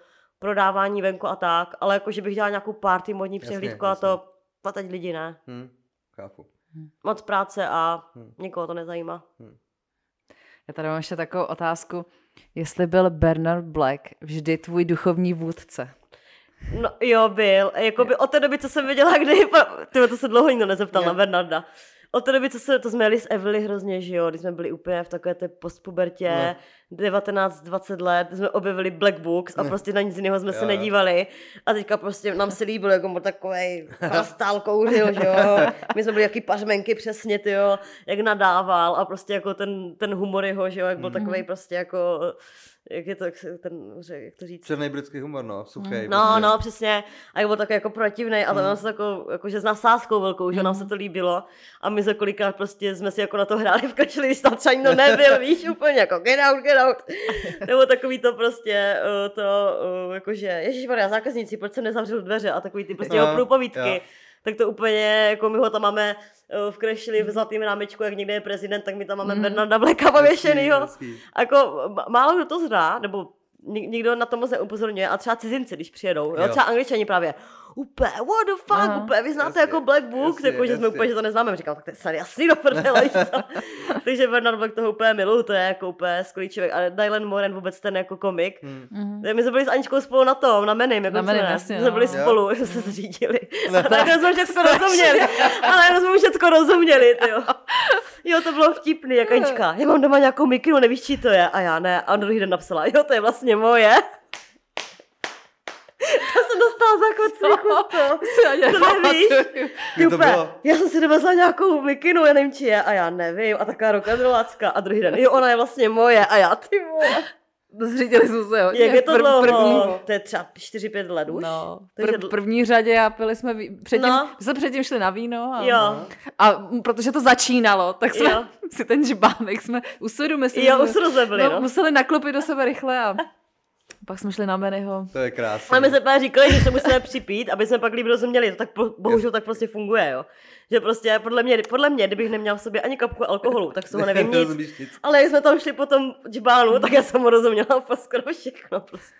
prodávání venku a tak, ale jako že bych dělala nějakou party, modní Jasně, přehlídku a jasně. to, a teď lidi ne. Hm. Chápu. Moc práce a Hmm. nikoho to nezajímá. Já tady mám ještě takovou otázku. Jestli byl Bernard Black vždy tvůj duchovní vůdce? No jo, byl. Jakoby od té doby, co jsem věděla, kdy... [LAUGHS] Tyhle, to se dlouho nikdo nezeptal Jo. na Bernarda. Od té doby, co se, to jsme jeli s Evely hrozně, že jo, když jsme byli úplně v takové té postpubertě, No. 19-20 let, jsme objevili Black Books a Ne. prostě na nic jiného jsme Jo, se nedívali. A teďka prostě nám se líbil, jako takovej [LAUGHS] chrastál kouřil, že jo. My jsme byli jaký pařmenky přesně, ty jo, jak nadával a prostě jako ten, ten humor jeho, že jo, jak byl Mhm. takovej prostě jako, jak je to, jak, ten, jak to říct, Černý britský humor, no, suchý. No, no, přesně. A byl takový jako protivný a to Mm. se jako, jako, že s nasázkou velkou, že nám se to líbilo. A my za kolikrát prostě jsme si jako na to hráli v kašli, když tam třeba nikdo nebyl, víš, [LAUGHS] úplně jako get out, get out. Nebo takový to prostě, uh, to, uh, jakože, ježišmarja, zákazníci, proč jsem nezavřel dveře a takový ty prostě Aha, jeho průpovídky. jo. Tak to úplně, jako my ho tam máme uh, v krešili v zlatým rámečku, jak někde je prezident, tak my tam máme Mhm. Bernarda Blacka pověšenýho. Jako málo kdo to zná, nebo nik- nikdo na to moc neupozorňuje, a třeba cizinci, když přijedou, jo, Jo. třeba angličani právě, úplně, what the fuck, Aha. úplně, vy znáte Jasně, jako Black Books, jasně, jako, že jsme úplně, že to neznáme, říkám, tak to je snad jasný do prdele? [LAUGHS] Takže Bernard Black toho úplně miluju, to je jako úplně skvělý člověk, a Dylan Moran vůbec ten jako komik, Hm. Mhm. my jsme byli s Aničkou spolu na tom, na Menym, jako Na ne? jasně, My jsme no. byli Jo. spolu, jsme se zřídili. Ne. A tak jsme všechno rozuměli. Ale jsme všechno rozuměli, jo. Jo, to bylo vtipný, jak Anička. Já mám doma nějakou mikinu, nevíš, čí to je? A já ne. A on druhý den napsala, jo, to je vlastně moje. To jsem dostala za toho. Si ani To nevíš? Ty to bylo? já jsem si dovezla nějakou mikinu, já nevím, či je, a já nevím, a taková rock'n'rollácka, a druhý den, jo, ona je vlastně moje, a já, ty vole. Zřídili jsme se hodně. Jak je to Prv- dlouho? První, To je třeba 4-5 let už. no, Takže prv, první řadě a pili jsme ví, předtím, No. my jsme předtím šli na víno a, Jo, a protože to začínalo, tak jsme Jo. [LAUGHS] si ten žbánek jsme u sudu myslím, jo, už jsme byli, no, no. museli naklopit do sebe rychle a pak jsme šli na Menyho. To je krásné. A my jsme právě říkali, že se musíme připít, aby jsme pak líp rozuměli. To tak po- bohužel tak prostě funguje, jo. Že prostě podle mě, podle mě, kdybych neměl v sobě ani kapku alkoholu, tak z toho nevím [LAUGHS] nic. Nic. Ale jak jsme tam šli po tom džbánu, tak já jsem mu rozuměla po skoro všechno. Prostě.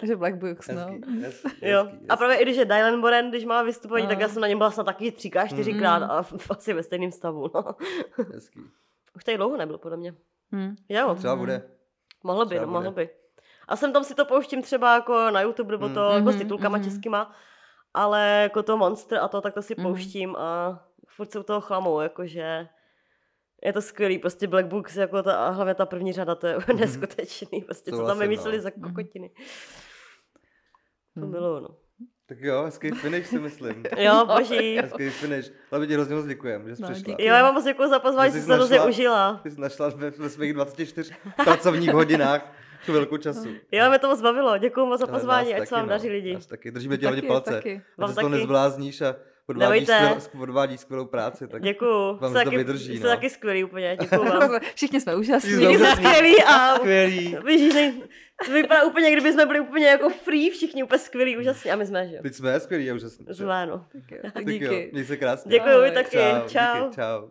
Takže Black Books, no. Hezký, hezký, Jo. hezký, A právě i když je Dylan Moran, když má vystupování, No. tak já jsem na něm byla snad taky třikrát, čtyřikrát Mhm. a [LAUGHS] asi ve stejném stavu. No. hezký. Už tady dlouho nebyl, podle mě. Hm. Jo, Třeba bude. mohlo by, třeba no, mohlo by. A jsem tam si to pouštím třeba jako na YouTube, nebo to Mm. jako s Mhm, titulkama mhm. českýma, ale jako to Monster a to, tak to si Mhm. pouštím a furt se u toho chlamou, jakože je to skvělý, prostě Black Books, jako ta, a hlavně ta první řada, to je neskutečný, prostě, co tam vymysleli no. za Mhm. kokotiny. To Mhm. bylo, no. Tak jo, hezký finish si myslím. [LAUGHS] Jo, boží. [LAUGHS] Hezký finish. Ale ti hrozně moc děkujem, že jsi No, přišla. díky. Jo, já vám moc děkuji za pozvání, Že jsi jsem se hrozně užila. Ty jsi našla ve, ve svých 24 pracovních hodinách chvilku času. [LAUGHS] Jo, mě to moc bavilo, děkuji moc za pozvání, ať se vám taky, daří no. lidi. Nás taky, držíme ti hodně palce. taky. Vám to nezblázníš a odvádíš, Nebojte. skvěl, odvádíš skvělou práci. Tak Děkuju. Vám Jste to taky, vydrží, jste no. taky skvělý úplně, děkuju vám. [LAUGHS] Všichni jsme úžasní. Všichni úžasný. skvělý a Skvělý. Víš, vypadá úplně, kdyby jsme byli úplně jako free, všichni úplně skvělí, úžasní a my jsme, že jo. Teď jsme skvělí a úžasný. Jsme, no. Tak jo, Tak Díky. jo, měj se krásně. Děkuju, vy taky. Čau. Čau. Díky, čau.